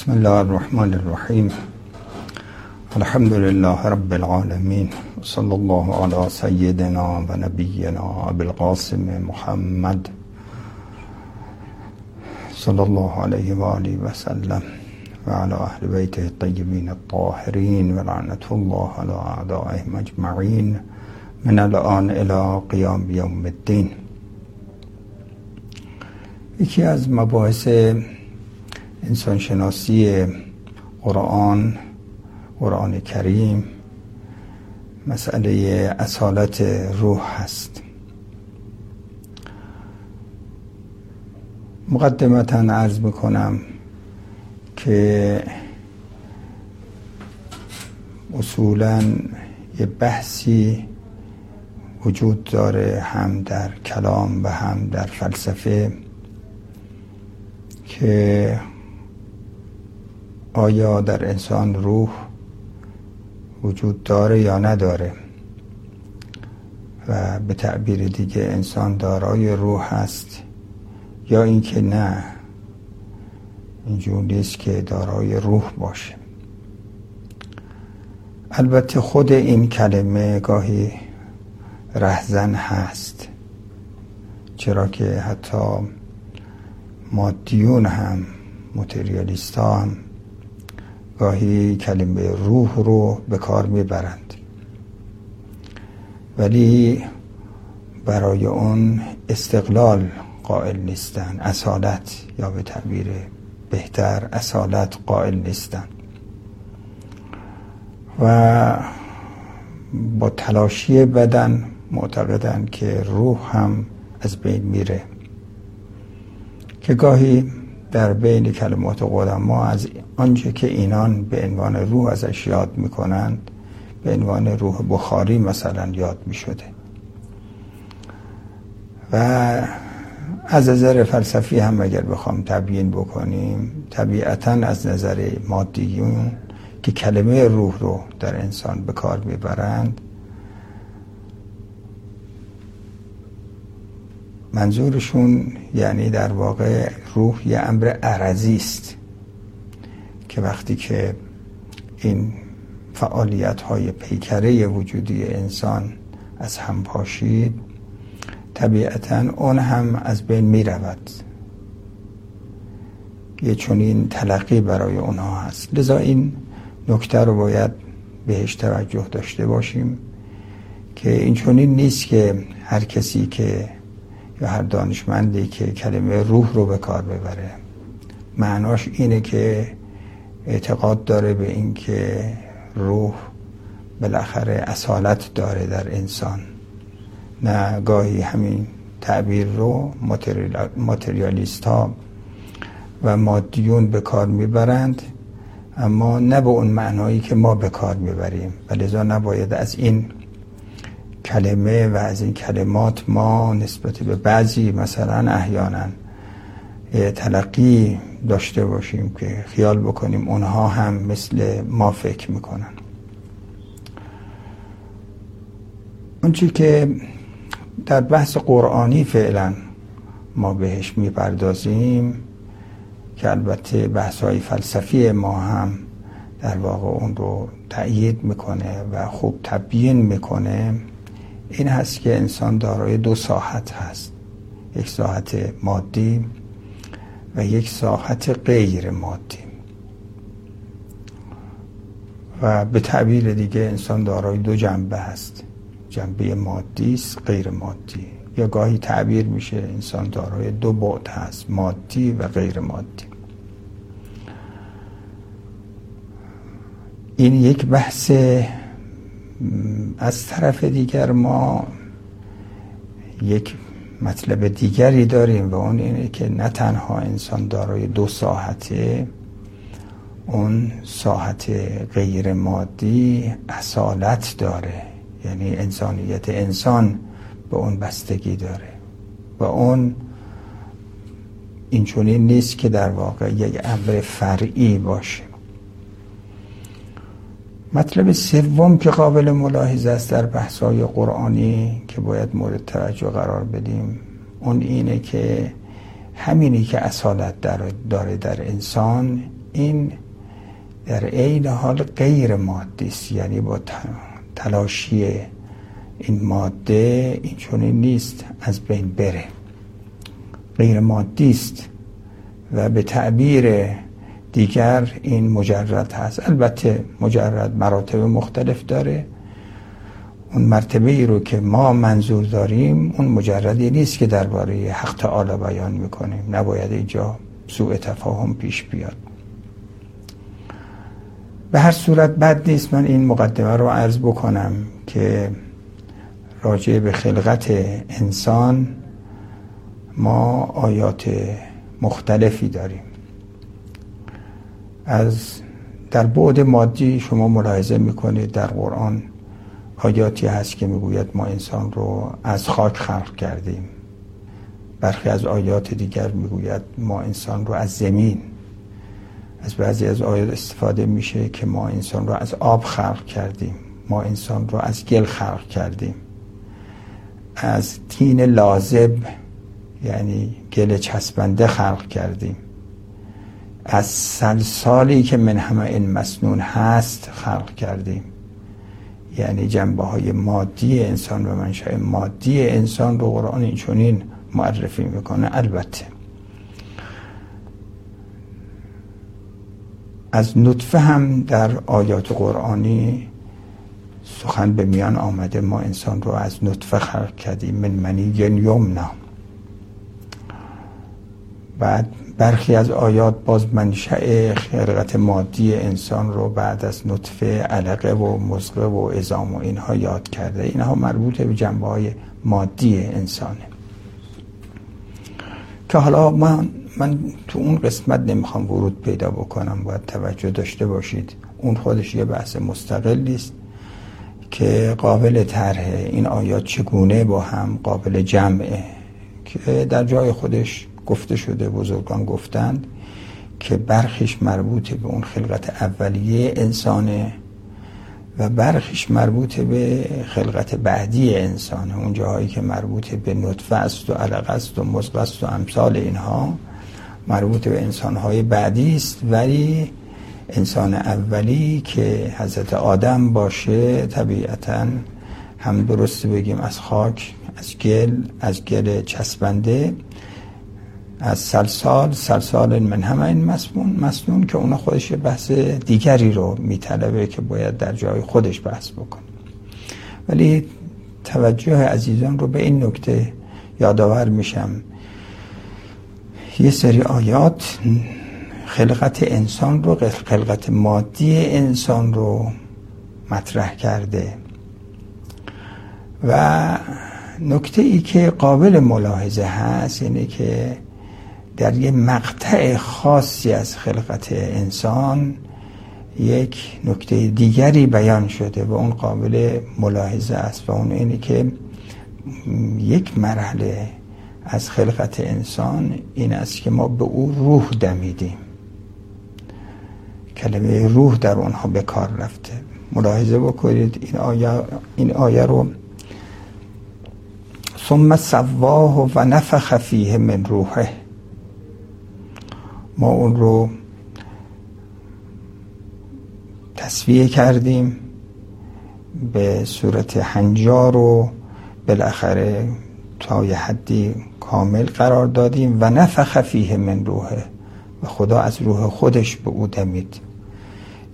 بسم الله الرحمن الرحیم الحمد لله رب العالمين صلى الله على سيدنا و نبینا ابو القاسم محمد صلى الله عليه وآله وسلم وعلى أهل بيته الطيبين الطاهرين ولعنة الله على أعدائهم أجمعين من الآن إلى قیام یوم الدین یکی از مباحث انسانشناسی قرآن قرآن کریم مسئله اصالت روح هست. مقدمتا عرض می‌کنم که اصولا یه بحثی وجود داره هم در کلام و هم در فلسفه که آیا در انسان روح وجود داره یا نداره؟ و به تعبیر دیگه انسان دارای روح هست یا اینکه نه اینجور نیست که دارای روح باشه. البته خود این کلمه گاهی رهزن هست چرا که حتی مادیون هم متریالیست هم گاهی کلمه روح رو به کار می‌برند. ولی برای اون استقلال قائل نیستن اصالت یا به تعبیر بهتر اصالت قائل نیستن. و با تلاشی بدن معتقدن که روح هم از بین میره. که گاهی در بین کلمات قدما از آنچه که اینان به عنوان روح ازش یاد می‌کنند به عنوان روح بخاری مثلا یاد می‌شده. و از نظر فلسفی هم اگر بخوام تبیین بکنیم طبیعتا از نظر مادیون که کلمه روح رو در انسان به کار می‌برند منظورشون یعنی در واقع روح یه امر عرضی است که وقتی که این فعالیت های پیکره وجودی انسان از هم پاشید طبیعتا اون هم از بین می رود یه چنین تلقی برای اونها هست. لذا این نکته رو باید بهش توجه داشته باشیم که این چنین نیست که هر کسی که یا هر دانشمندی که کلمه روح رو به کار ببره. معناش اینه که اعتقاد داره به اینکه روح بالاخره اصالت داره در انسان. نه گاهی همین تعبیر رو ماتریالیست ها و مادیون به کار می‌برند اما نه به اون معنایی که ما به کار می‌بریم. و لذا نباید از این کلمه و از این کلمات ما نسبت به بعضی مثلا احیانا تلقی داشته باشیم که خیال بکنیم اونها هم مثل ما فکر می‌کنن. اونچه که در بحث قرآنی فعلا ما بهش می‌پردازیم که البته بحث های فلسفی ما هم در واقع اون رو تأیید می‌کنه و خوب تبیین می‌کنه. این هست که انسان دارای دو ساحت هست. یک ساحت مادی و یک ساحت غیر مادی. و به تعبیر دیگه انسان دارای دو جنبه هست. جنبه مادی است غیر مادی. یا گاهی تعبیر میشه انسان دارای دو بعد هست مادی و غیر مادی. این یک بحث از طرف دیگر ما یک مطلب دیگری داریم و اون اینه که نه تنها انسان دارای دو ساحته اون ساحت غیر مادی اصالت داره. یعنی انسانیت انسان به اون بستگی داره. و اون این نیست که در واقع یک امر فرعی باشه. مطلب سوم که قابل ملاحظه است در بحث‌های قرآنی که باید مورد توجه قرار بدیم اون اینه که همینی که اصالت داره در انسان این در عین حال غیر مادی است یعنی با تلاشی این ماده این چونین نیست از بین بره. غیر مادی است و به تعبیر دیگر این مجرد هست. البته مجرد مراتب مختلف داره. اون مرتبه ای رو که ما منظور داریم اون مجردی نیست که درباره حق تعالی بیان می‌کنیم. نباید اینجا سوء تفاهم پیش بیاد. به هر صورت بد نیست. من این مقدمه رو عرض بکنم که راجع به خلقت انسان ما آیات مختلفی داریم. از در بعد مادی شما ملاحظه می‌کنید در قرآن آیاتی هست که می‌گوید ما انسان رو از خاک خلق کردیم. برخی از آیات دیگر می‌گوید ما انسان رو از زمین از بعضی از آیات استفاده میشه که ما انسان رو از آب خلق کردیم. ما انسان رو از گل خلق کردیم. از تین لازب یعنی گل چسبنده خلق کردیم. از سلسالی که من همه این مسنون هست خلق کردیم. یعنی جنبه های مادی انسان و منشأ مادی انسان رو قرآن این چونین معرفی می‌کنه. البته از نطفه هم در آیات قرآنی سخن به میان آمده. ما انسان رو از نطفه خلق کردیم. من منی یمنا بعد برخی از آیات باز منشأ خلقت مادی انسان رو بعد از نطفه علقه و مزغه و ازام و اینها یاد کرده. اینها مربوط به جنبه های مادی انسانه. که حالا من, من تو اون قسمت نمی‌خوام ورود پیدا بکنم. باید توجه داشته باشید. اون خودش یه بحث مستقلی است که قابل طرحه. این آیات چگونه با هم قابل جمعه؟ که در جای خودش گفته شده بزرگان گفتند که برخیش مربوط به اون خلقت اولیه انسانه و برخیش مربوط به خلقت بعدی انسانه. اون جاهایی که مربوط به نطفه است و علق است و مزغ است و امثال اینها مربوط به انسانهای بعدی است. ولی انسان اولی که حضرت آدم باشه طبیعتا هم درست بگیم از خاک از گل از گل چسبنده از سلسال سلسال من همه این مسنون مسنون که اون خودش بحث دیگری رو میطلبه که باید در جای خودش بحث بکنه. ولی توجه عزیزان رو به این نکته یادآور میشم. یه سری آیات خلقت انسان رو خلقت مادی انسان رو مطرح کرده. و نکته ای که قابل ملاحظه هست اینه که در یه مقطع خاصی از خلقت انسان یک نکته دیگری بیان شده و اون قابل ملاحظه است و اون اینه که یک مرحله از خلقت انسان این است که ما به او روح دمیدیم. کلمه روح در اونها به کار رفته. ملاحظه بکنید این آیه, این آیه رو ثم سواه و نفخ فیه من روحه. ما اون رو تصویه کردیم به صورت هنجار و بالاخره تا یه حدی کامل قرار دادیم و نفخ فیه من روحه و خدا از روح خودش به او دمید.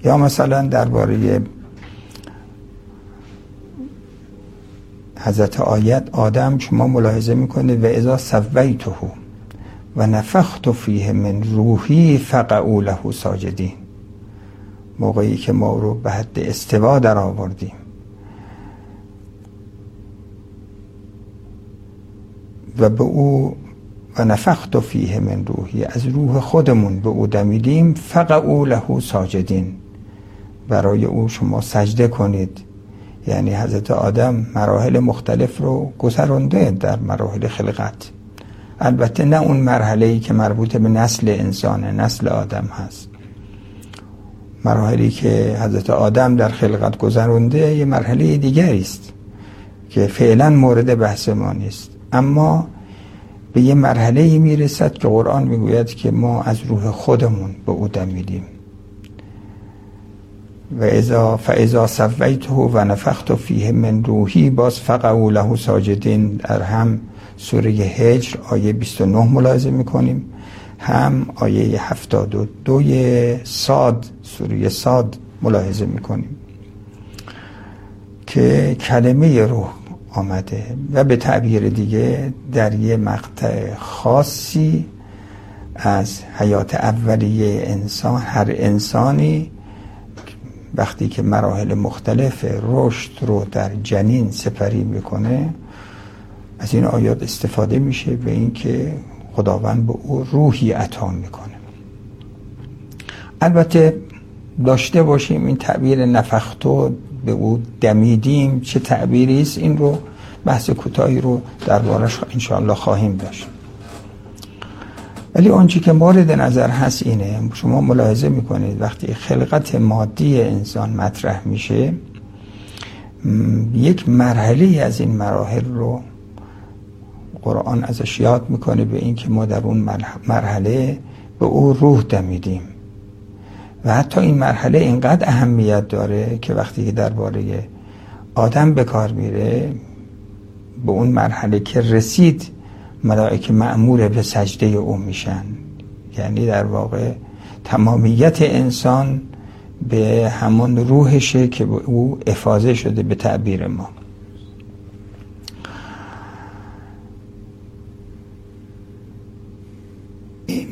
یا مثلا درباره حضرت آیت آدم شما ملاحظه می‌کنه و ازا سویته و نفخت فیه من روحی فقعو له ساجدین. موقعی که ما رو به حد استوا در آوردیم. و به او و نفخت فیه من روحی از روح خودمون به او دمیدیم فقعو له ساجدین. برای او شما سجده کنید. یعنی حضرت آدم مراحل مختلف رو گذرانده در مراحل خلقت. البته نه اون مرحله ای که مربوط به نسل انسانه نسل آدم هست. مراحلی که حضرت آدم در خلقت گذرانده یه مرحله دیگری است که فعلا مورد بحث ما نیست. اما به یه مرحله ای می‌رسد که قرآن می‌گوید که ما از روح خودمون به او دمیدیم. و ازا فاذا سویته و نفخت فیه من روحی باز فقعوا له ساجدین در سوره هجر آیه 29 ملاحظه می‌کنیم. هم آیه 72 ساد سوره ساد ملاحظه می‌کنیم. که کلمه روح آمده و به تعبیر دیگه در یه مقطع خاصی از حیات اولیه انسان هر انسانی وقتی که مراحل مختلف رشد رو در جنین سپری می‌کنه از این آیات استفاده میشه به اینکه خداوند به او روحی عطا می‌کنه. البته داشته باشیم این تعبیر نفختو به او دمیدیم. چه تعبیری است؟ این رو بحث کوتاهی رو دربارش انشاءالله خواهیم داشت. ولی آنچه که مورد نظر هست اینه شما ملاحظه می‌کنید وقتی خلقت مادی انسان مطرح میشه یک مرحله از این مراحل رو قرآن ازش یاد می‌کنه به اینکه ما در اون مرحله به او روح دمیدیم. و حتی این مرحله اینقدر اهمیت داره که وقتی که درباره آدم به کار میره به اون مرحله که رسید ملائکه معمور به سجده او میشن. یعنی در واقع تمامیت انسان به همون روحشه که او افاظه شده به تعبیر ما.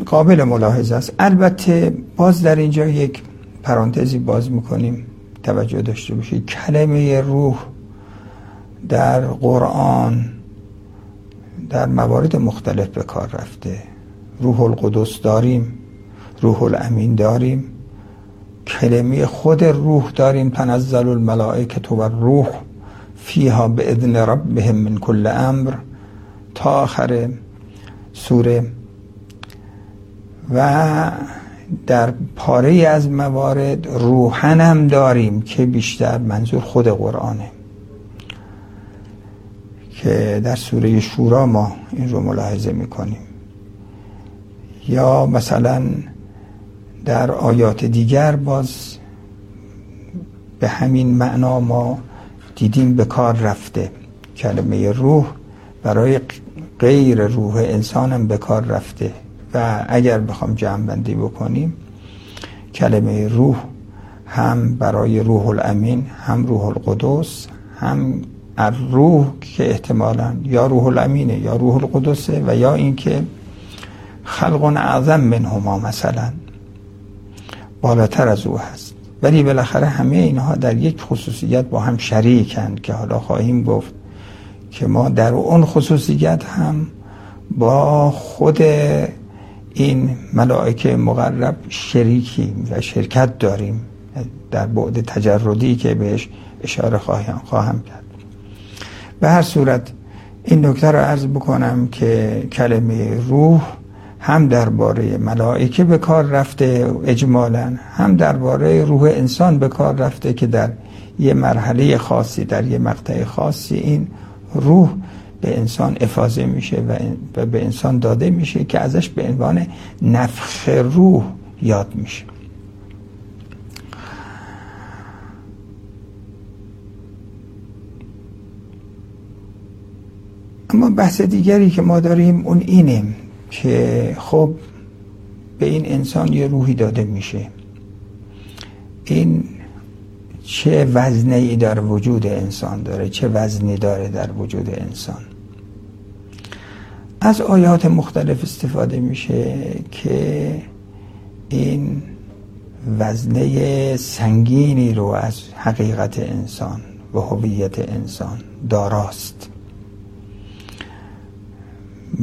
قابل ملاحظه است. البته باز در اینجا یک پرانتزی باز می‌کنیم. توجه داشته باشید. کلمه روح در قرآن در موارد مختلف به کار رفته. روح القدس داریم روح الامین داریم. کلمه خود روح داریم. تنزل الملائکه و روح فیها به اذن ربهم من کل امر. تا آخر سوره و در پاره از موارد روحن هم داریم که بیشتر منظور خود قرآنه. که در سوره شورا ما این رو ملاحظه می‌کنیم. یا مثلا در آیات دیگر باز به همین معنا ما دیدیم به کار رفته. کلمه روح برای غیر روح انسانم به کار رفته. و اگر بخوام جمع بندی بکنیم کلمه روح هم برای روح الامین هم روح القدس هم روح که احتمالا یا روح الامینه یا روح القدسه و یا اینکه خلق اعظم منهما مثلا بالاتر از او هست. ولی بالاخره همه اینها در یک خصوصیت با هم شریکند که حالا خواهیم گفت که ما در اون خصوصیت هم با خود این ملائکه مقرب شریکیم و شرکت داریم در بعد تجردی که بهش اشاره خواهم, خواهم کرد. به هر صورت این نکته رو عرض بکنم که کلمه روح هم درباره ملائکه به کار رفته اجمالا هم درباره روح انسان به کار رفته که در یه مرحله خاصی در یه مقطع خاصی این روح به انسان افاظه میشه و به انسان داده میشه که ازش به عنوان نفخ روح یاد میشه. اما بحث دیگری که ما داریم اون اینه که خب به این انسان یه روحی داده میشه. این چه وزنه ای در وجود انسان داره؟ چه وزنی داره در وجود انسان؟ از آیات مختلف استفاده میشه که این وزنه سنگینی رو از حقیقت انسان و هویت انسان داراست.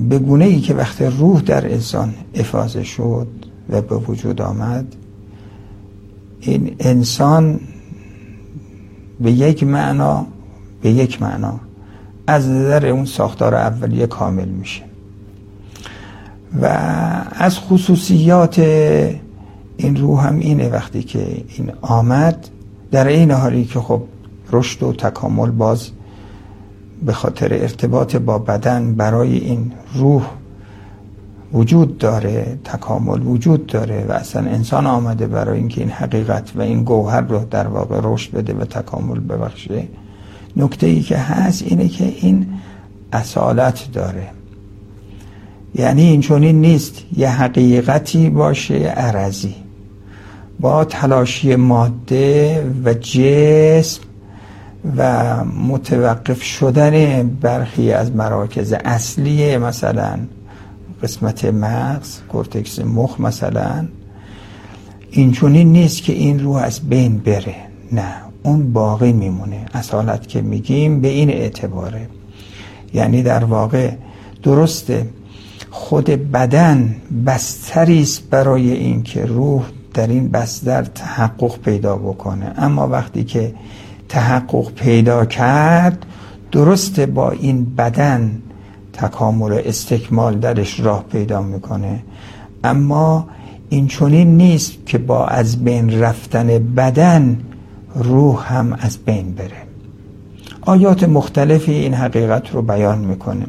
به گونه ای که وقت روح در انسان افاظه شد و به وجود آمد این انسان به یک معنا به یک معنا از نظر اون ساختار اولیه کامل میشه. و از خصوصیات این روح هم اینه وقتی که این آمد در این حالی که خب رشد و تکامل باز به خاطر ارتباط با بدن برای این روح وجود داره تکامل وجود داره و اصلا انسان آمده برای اینکه این حقیقت و این گوهر رو در واقع رشد بده و تکامل ببخشه. نکته ای که هست اینه که این اصالت داره. یعنی این نیست. یه حقیقتی باشه عرضی. با تلاشی ماده و جسم و متوقف شدن برخی از مراکز اصلی مثلا قسمت مغز کورتکس مخ مثلا اینچونین نیست که این رو از بین بره. نه اون باقی میمونه. اصالت که میگیم به این اعتباره. یعنی در واقع درسته خود بدن بستری است برای اینکه روح در این بستر تحقق پیدا بکنه. اما وقتی که تحقق پیدا کرد درسته با این بدن تکامل و استکمال درش راه پیدا می‌کنه. اما این چونین نیست که با از بین رفتن بدن روح هم از بین بره. آیات مختلفی این حقیقت رو بیان می‌کنه.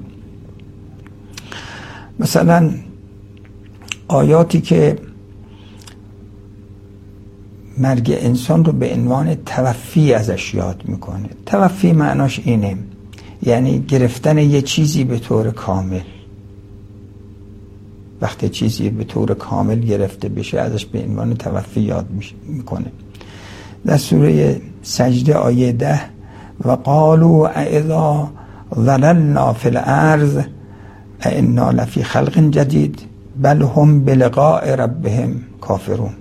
مثلا آیاتی که مرگ انسان رو به عنوان توفی ازش یاد می‌کنه. توفی معناش اینه یعنی گرفتن یه چیزی به طور کامل. وقتی چیزی به طور کامل گرفته بشه ازش به عنوان توفی یاد می‌کنه. در سوره سجده آیه ده و قالوا اذا ظللنا فی الارض انا لفی خلق جدید بل هم بلقاء ربهم کافرون.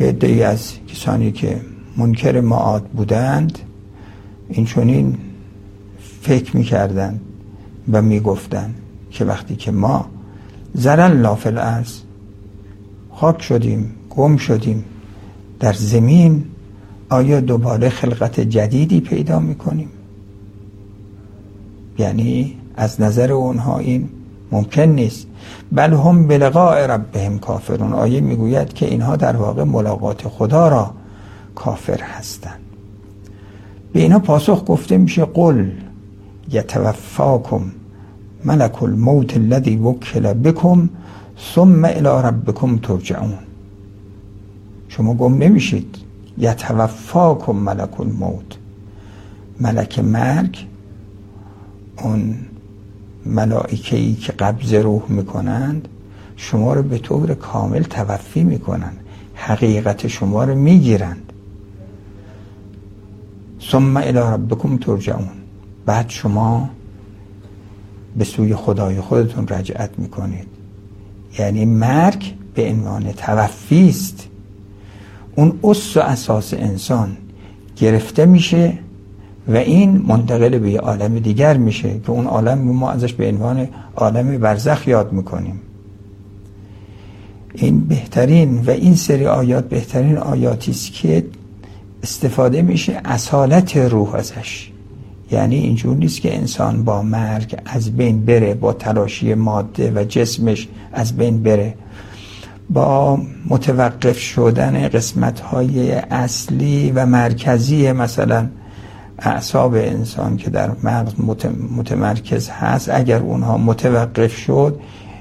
یه از کسانی که منکر معاد بودند این چونین فکر می‌کردند و می‌گفتند که وقتی که ما زرن لافل از خاک شدیم گم شدیم در زمین آیا دوباره خلقت جدیدی پیدا می‌کنیم؟ یعنی از نظر اونها این ممکن نیست. بل هم بلقاء ربهم کافرون. آیه می‌گوید که اینها در واقع ملاقات خدا را کافر هستند. به اینا پاسخ گفته میشه قل یتوفاکم ملک الموت الذی وکل بکم ثم الى ربکم ترجعون. شما گم نمیشید. یتوفاکم ملک الموت. ملک مرگ اون ملائکه ای که قبض روح می‌کنند شما رو به طور کامل توفی می‌کنند. حقیقت شما رو می‌گیرند. ثم الى ربکم ترجعون. بعد شما به سوی خدای خودتون رجعت می‌کنید. یعنی مرگ به عنوان توفی است. اون اس و اساس انسان گرفته میشه و این منتقل به یه عالم دیگر میشه که اون عالم ما ازش به عنوان عالم برزخ یاد می‌کنیم. این بهترین و این سری آیات بهترین آیاتی است که استفاده میشه اصالت روح ازش. یعنی اینجور نیست که انسان با مرگ از بین بره با تلاشی ماده و جسمش از بین بره. با متوقف شدن قسمت های اصلی و مرکزی مثلا اعصاب انسان که در مغز متمرکز هست اگر اونها متوقف شد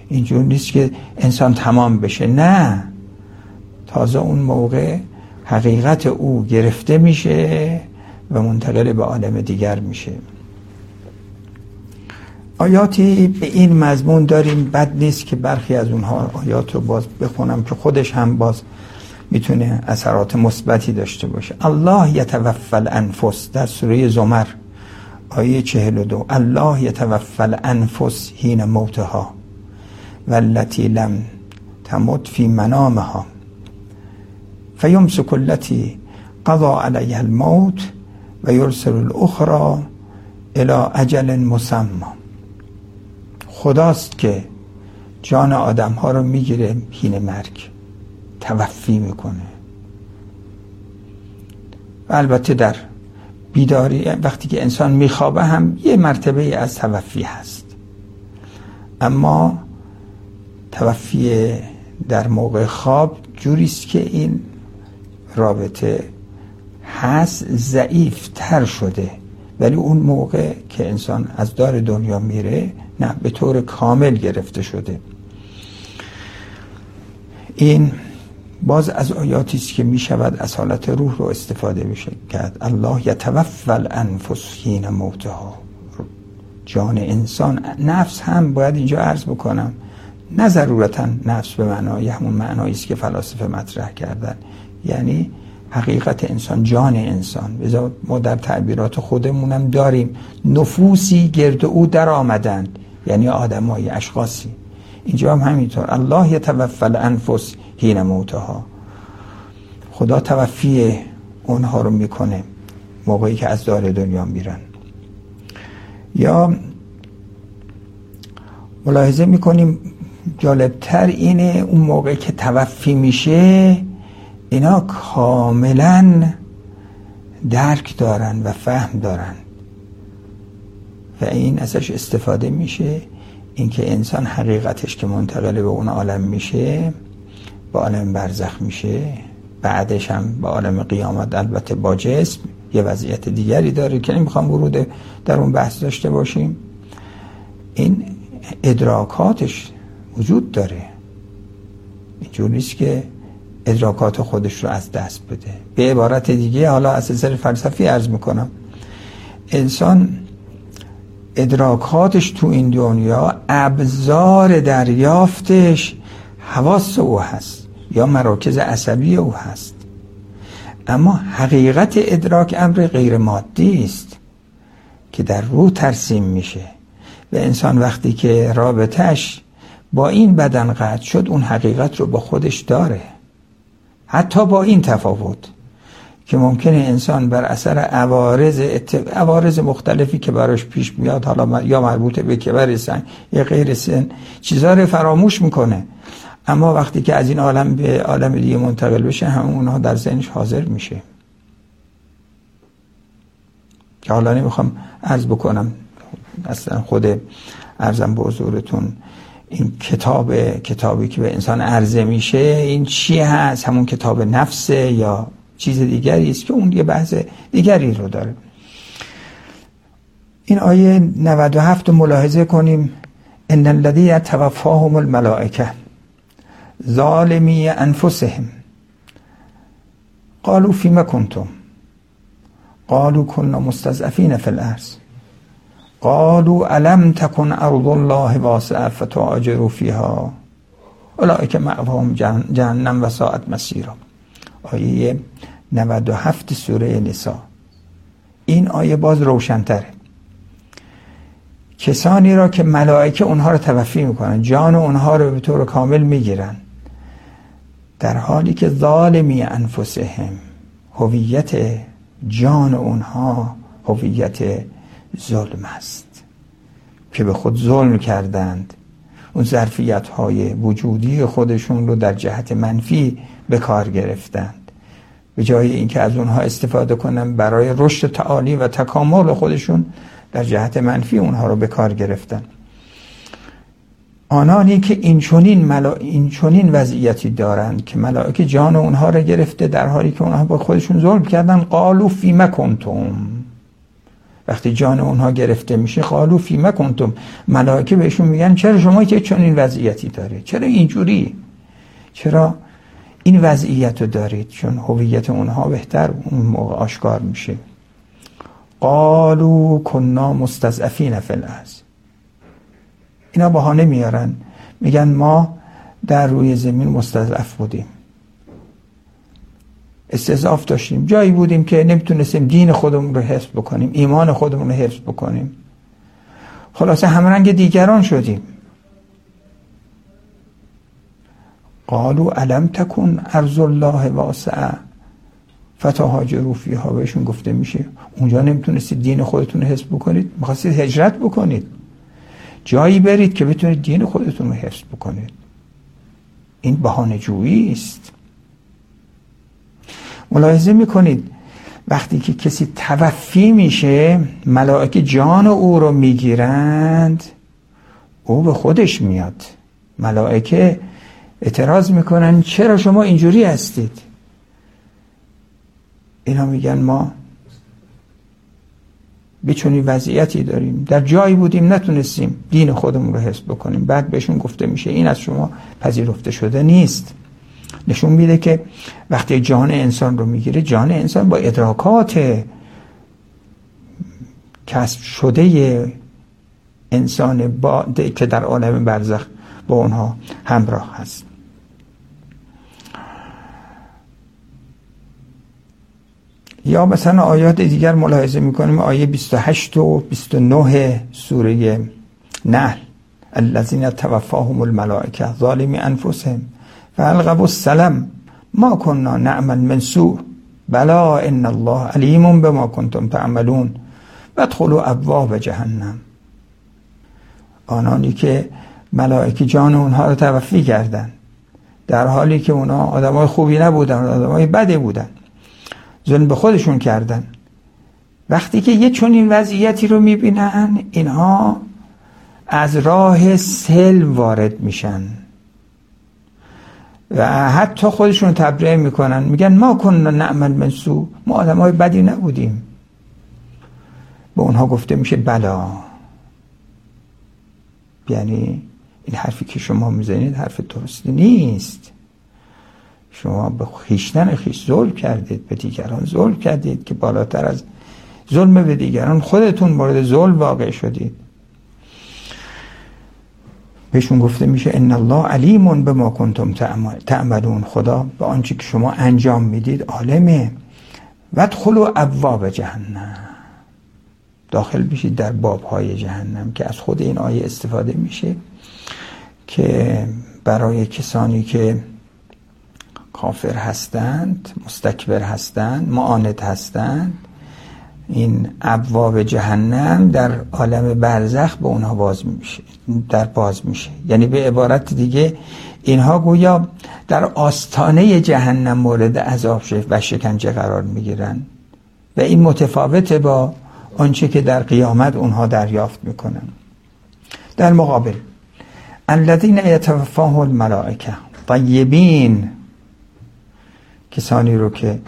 اینجور نیست که انسان تمام بشه. نه. تازه اون موقع حقیقت او گرفته میشه و منتقل به عالم دیگر میشه. آیاتی به این مضمون داریم. بد نیست که برخی از اونها آیات رو باز بخونم که خودش هم باز می‌تونه اثرات مثبتی داشته باشه. الله یتوفل انفس در سوره زمر آیه 42 الله یتوفل انفس هین موتها والتي لم تمت في منامها. فيمسك التي قضى عليها الموت و یرسل الاخرى الى اجل مسمى. خداست که جان آدم ها رو می‌گیره هین مرگ. توفی می‌کنه. و البته در بیداری وقتی که انسان میخوابه هم یه مرتبه از توفی هست. اما توفی در موقع خواب جوریست که این رابطه هست ضعیف تر شده. ولی اون موقع که انسان از دار دنیا میره نه به طور کامل گرفته شده. این باز از آیاتی است که می شود از حالت روح رو استفاده بشه کرد الله یتوفى الانفس حین موتها. جان انسان نفس هم باید اینجا عرض بکنم. نه ضرورتا نفس به معنای همون معنایی است که فلاسفه مطرح کردن. یعنی حقیقت انسان جان انسان. ما در تعبیرات خودمونم داریم. نفوسی گرد او در آمدند یعنی آدمای اشخاصی. اینجا هم همینطور. الله یتوفى الانفس حین موتها. خدا توفی اونها رو می‌کنه موقعی که از دار دنیا میرن. یا ملاحظه می‌کنیم جالبتر اینه اون موقع که توفی میشه اینا کاملا درک دارن و فهم دارن. و این ازش استفاده میشه. اینکه انسان حقیقتش که منتقل به اون عالم میشه با عالم برزخ میشه. بعدش هم با عالم قیامت البته با جسم یه وضعیت دیگری داره که نمی‌خوام ورود در اون بحث داشته باشیم. این ادراکاتش وجود داره. اینجور نیست که ادراکات خودش رو از دست بده. به عبارت دیگه حالا از نظر فلسفی عرض می‌کنم. انسان ادراکاتش تو این دنیا ابزار دریافتش حواس او هست یا مراکز عصبی او هست. اما حقیقت ادراک امر غیر مادی است که در روح ترسیم میشه و انسان وقتی که رابطش با این بدن قطع شد اون حقیقت رو با خودش داره. حتی با این تفاوت. که ممکنه انسان بر اثر عوارض عوارض مختلفی که براش پیش میاد حالا یا مربوط به کبر سن یا غیر سن چیزا رو فراموش می‌کنه. اما وقتی که از این عالم به عالم دیگه منتقل بشه همون اونها در ذهنش حاضر میشه. که حالا نمی‌خوام عرض بکنم. اصلا خود ارزم به حضورتون این کتاب کتابی که به انسان عرضه میشه این چی هست؟ همون کتاب نفسه یا چیز دیگری است که اون یه بحث دیگری رو داره. این آیه 97 رو ملاحظه کنیم. ان الذی توفاهم الملائکه ظالمی انفسهم. قالوا فيما كنتم قالوا كنا مستضعفين في الارض. قالوا الم تكن ارض الله واسعه فتهاجروا فيها اولئک معهم جهنم و ساعت مسیرا. آیه 97 سوره نسا. این آیه باز روشنتره. کسانی را که ملائکه اونها رو توفی می‌کنن جان اونها رو به طور کامل می‌گیرن در حالی که ظالمی انفسهم هویت جان اونها هویت ظلم است که به خود ظلم کردند. اون ظرفیت های وجودی خودشون رو در جهت منفی به کار گرفتند. به جای اینکه از اونها استفاده کنن برای رشد تعالی و تکامل خودشون در جهت منفی اونها رو به کار گرفتن. آنانی که این چونین, ملا... این چونین وضعیتی دارند که ملائکه جان اونها رو گرفته در حالی که اونها با خودشون ظلم کردن قالو فیما کنتم؟ وقتی جان اونها گرفته میشه قالو فیما کنتم. ملائکه بهشون میگن چرا شما که چنین وضعیتی داره چرا اینجوری؟ چرا این وضعیت رو دارید؟ چون هویت اونها بهتر اون موقع آشکار میشه. قالو کنا مستضعفین فی الارض. اینا بهانه میارن. میگن ما در روی زمین مستضعف بودیم. استضعاف داشتیم. جایی بودیم که نمی‌تونستیم دین خودمون رو حفظ بکنیم ایمان خودمون رو حفظ بکنیم. خلاصه همرنگ دیگران شدیم. قالو علم تکن ارز الله واسعه. فتاهاجروا فیها. بهشون گفته میشه اونجا نمی‌تونستید دین خودتون رو حفظ بکنید می‌خواستید هجرت بکنید. جایی برید که بتونید دین خودتون رو حفظ بکنید. این بهانه جویی است. ملاحظه می‌کنید. وقتی که کسی توفی میشه ملائکه جان او رو می‌گیرند او به خودش میاد. ملائکه اعتراض می‌کنن چرا شما اینجوری هستید؟ اینا میگن ما به چنین وضعیتی داریم. در جایی بودیم نتونستیم دین خودمون رو حفظ بکنیم. بعد بهشون گفته میشه این از شما پذیرفته شده نیست. نشون میده که وقتی جان انسان رو می‌گیره جان انسان با ادراکات کسب شده انسان با که در عالم برزخ با اونها همراه هست. یا مثلا آیات دیگر ملاحظه می‌کنیم آیه 28 و 29 سوره نحل. الذين توفاهم الملائکه ظالمی انفسهم. فالقوا السلام ما كنا نعمل من سوء. بلا ان الله علیم بما کنتم تعملون. ادخلوا ابواب جهنم. آنانی که ملائکه جان اونها رو توفی کردن در حالی که اونها آدمای خوبی نبودن آدمای بدی بودن. ظلم به خودشون کردن. وقتی که یه چنین وضعیتی رو می‌بینن اینها از راه سلم وارد میشن. و حتی خودشون تبرئه می‌کنن. میگن ما کن نعمل منسو. ما آدم های بدی نبودیم. به اونها گفته میشه بلا. یعنی این حرفی که شما می‌زنید حرف درستی نیست. شما به خیشتن خیش ظلم کردید به دیگران ظلم کردید که بالاتر از ظلم به دیگران خودتون مورد ظلم واقع شدید. بهشون گفته میشه ان الله علیمون به ما کنتم تعملون. خدا به آنچه که شما انجام می‌دید عالمه. و ابواب جهنم. داخل بشید در بابهای جهنم که از خود این آیه استفاده میشه که برای کسانی که کافر هستند مستکبر هستند معاند هستند این ابواب جهنم در عالم برزخ به اونها باز میشه در باز میشه. یعنی به عبارت دیگه اینها گویا در آستانه جهنم مورد عذاب و شکنجه قرار می‌گیرن. و این متفاوته با آنچه که در قیامت اونها دریافت می‌کنن. در مقابل الذین یتوفاهم الملائکه طیبین کسانی رو که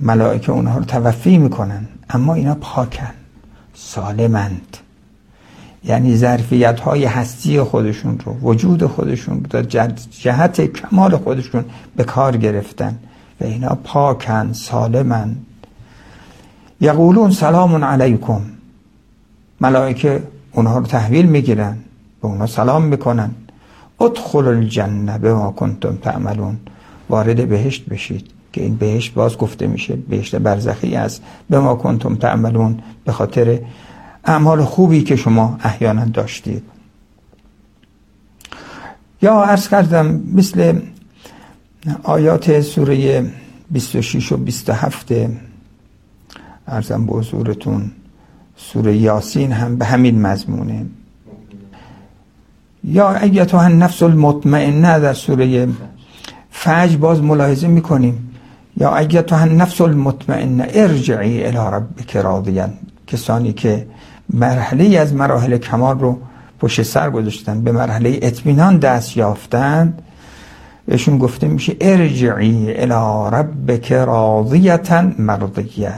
ملائکه اونها رو توفی می‌کنن. اما اینا پاکن سالمند. یعنی ظرفیت های هستی خودشون رو وجود خودشون رو جهت کمال خودشون به کار گرفتن. و اینا پاکن سالمند. یقولون سلام علیکم. ملائکه اونها رو تحویل می‌گیرن به اونها سلام می‌کنن. ادخل الجنه به ما کنتم تعملون. وارد بهشت بشید. که این بهشت باز گفته میشه بهشت برزخی است به ما کنتم تعملون به خاطر اعمال خوبی که شما احیانا داشتید. یا عرض کردم مثل آیات سوره 26 و 27 ارزم به حضورتون سوره یاسین هم به همین مضمونه. یا ایتها نفس المطمئنه در سوره فجر باز ملاحظه می‌کنیم. یا ایتها نفس المطمئنه ارجعی الى ربک راضیا کسانی که مرحله از مراحل کمال رو پشت سر گذاشتن به مرحله اطمینان دست یافتند بهشون گفته میشه ارجعی الى ربک راضیتا مرضیه.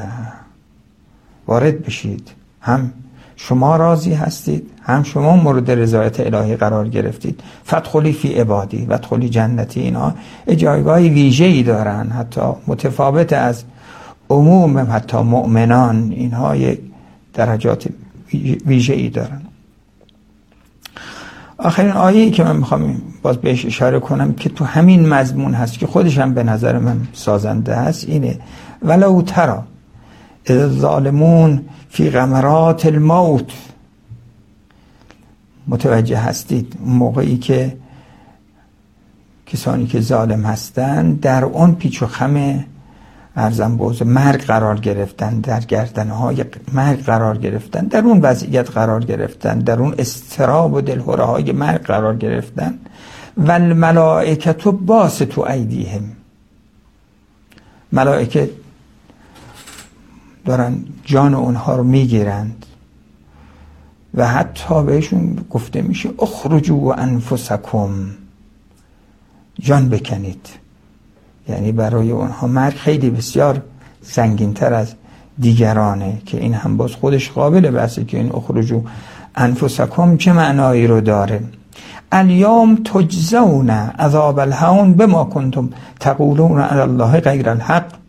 وارد بشید. هم شما راضی هستید هم شما مورد رضایت الهی قرار گرفتید. فتخلی فی عبادی و فتخلی جنتی اینا جایگاه ویژه ای دارن. حتی متفاوت از عموم حتی مؤمنان اینها یک درجات ویژه ای دارن. آخرین آیه که من می‌خوام باز بهش اشاره کنم که تو همین مضمون هست که خودش هم به نظر من سازنده هست اینه ولو ترا ظالمون فی غمرات الموت. متوجه هستید موقعی که کسانی که ظالم هستند در اون پیچ و خم ارزم بوز مرگ قرار گرفتن در گردنهای مرگ قرار گرفتن در اون وضعیت قرار گرفتن در اون استراب و دلهوره های مرگ قرار گرفتن. و الملائکت باس تو ایدیهم. ملائکه دارن جان اونها رو می‌گیرند و حتی بهشون گفته میشه اخرجوا انفسکم. جان بکنید. یعنی برای اونها مرگ خیلی بسیار تر از دیگرانه که این هم باز خودش قابل بحثه که این اخرجو انفسکم چه معنایی رو داره. الیوم تجزون عذاب الهون بما کنتم تقولون علی الله غیر الحق.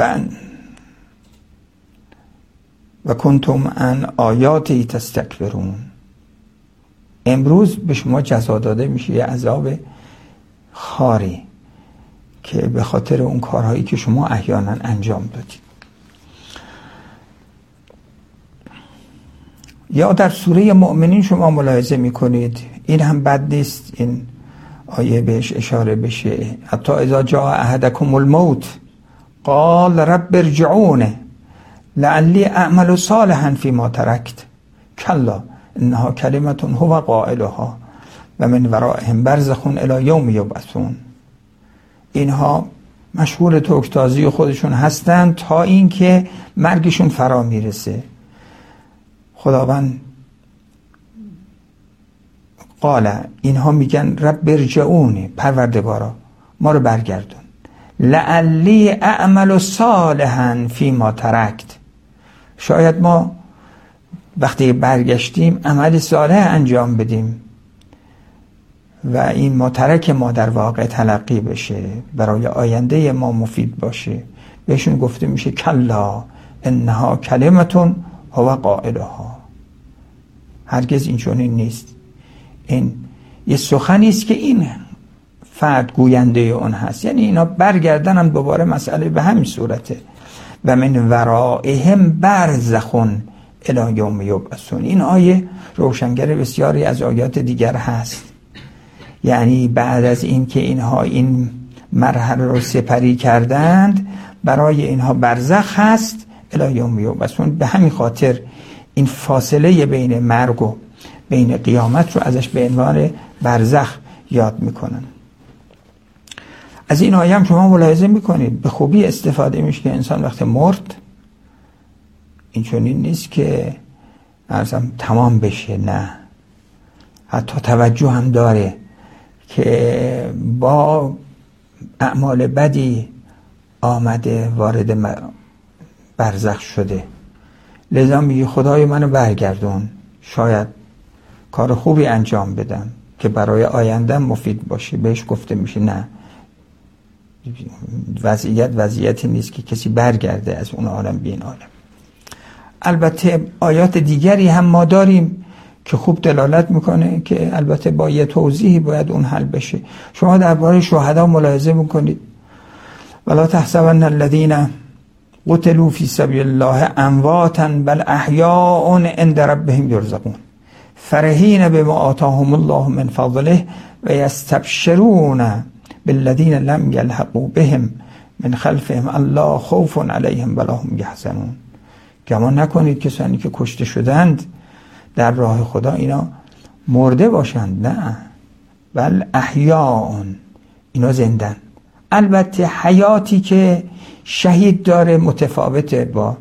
و و کنتم ان آیاتی تستکبرون. امروز به شما جزا داده میشه یه عذاب خاری که به خاطر اون کارهایی که شما احیانا انجام دادید. یا در سوره مؤمنین شما ملاحظه می‌کنید. این هم بد نیست. این آیه بهش اشاره بشه. حتی اذا جا احدکم الموت. قال رب ارجعونه لعلی اعمل صالحا فی ما ترکت. کلا انها کلمتون هو قائلها و من ورائهم برزخون الى یوم یبعثون. اینها مشغول توکتازی خودشون هستند تا اینکه مرگشون فرا می‌رسه. خداوند قال اینها میگن رب برجعونی پروردگارا ما رو برگردون. لعلی اعمل صالحا فی ما ترکت. شاید ما وقتی برگشتیم عمل صالح انجام بدیم و این مترک ما در واقع تلقی بشه برای آینده ما مفید باشه. بهشون گفته میشه کلا انها کلمتون هو قائلها. هرگز این چونین نیست. این یه سخنی است که این فرد گوینده اون هست. یعنی اینا برگردن هم دوباره مسئله به همین صورته. و من ورائهم برزخون الى یوم یبعثون. این آیه روشنگر بسیاری از آیات دیگر هست. یعنی بعد از اینکه اینها این مرحله رو سپری کردند برای اینها برزخ هست الی یوم یبعثون. به همین خاطر این فاصله بین مرگ و بین قیامت رو ازش به عنوان برزخ یاد می‌کنن. از این آیه هم شما ملاحظه می‌کنید. به خوبی استفاده میشه که انسان وقتی مرد این چونین نیست که ارزم تمام بشه نه. حتی توجه هم داره که با اعمال بدی آمده وارد برزخ شده. لذا میگه خدای منو برگردون. شاید کار خوبی انجام بدم که برای آینده مفید باشه. بهش گفته میشه نه. وضعیت وضعیتی نیست که کسی برگرده از اون عالم به این عالم. البته آیات دیگری هم ما داریم که خوب دلالت می‌کنه که البته با یه توضیحی باید اون حل بشه. شما درباره شهدا ملاحظه می‌کنید. ولا تحسبن الذين قتلوا في سبيل الله امواتا بل احیاء عند ربهم يرزقون فرحین بما آتاهم الله من فضله و یستبشرون بالذین لم یلحقوا بهم من خلفهم الله خوف علیهم ولا هم یحزنون گمان نکنید کسانی که کشته شدند در راه خدا اینا مرده باشند نه. بل احیاء اینا زندن. البته حیاتی که شهید داره متفاوته با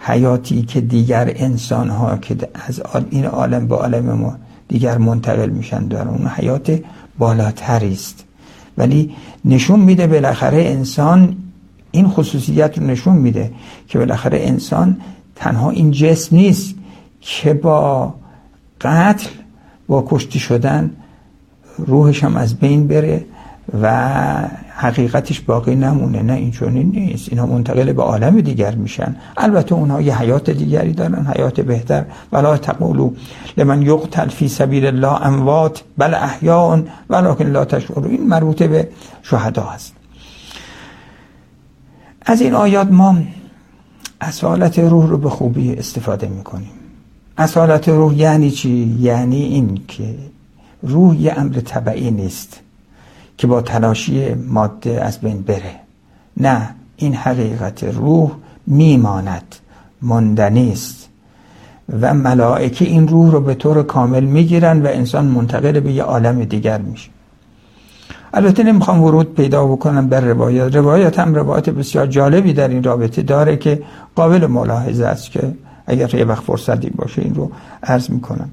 حیاتی که دیگر انسان ها که از این عالم به عالم ما دیگر منتقل میشن دارن اون حیات بالاتری است. ولی نشون میده بالاخره انسان این خصوصیت رو نشون میده که بالاخره انسان تنها این جسم نیست که با قتل با کشتی شدن روحش هم از بین بره و حقیقتش باقی نمونه. نه این نیست. اینا منتقل به عالم دیگر میشن. البته اونها یه حیات دیگری دارن. حیات بهتر. ولا تقولو لمن یقتل فی سبیل الله اموات بل احیاء ولکن لا تشعرون این مربوط به شهدا هست. از این آیات ما اصالت روح رو به خوبی استفاده می‌کنیم. اصالت روح یعنی چی؟ یعنی این که روح یه امر طبعی نیست. که با تلاشی ماده از بین بره. نه این حقیقت روح میماند ماندنی است و ملائکه این روح رو به طور کامل می‌گیرن و انسان منتقل به یه عالم دیگر میشه. البته نمی‌خوام ورود پیدا بکنم بر روایات. روایات هم روایات بسیار جالبی در این رابطه داره که قابل ملاحظه است که اگر یه وقت فرصتی باشه این رو عرض می‌کنم.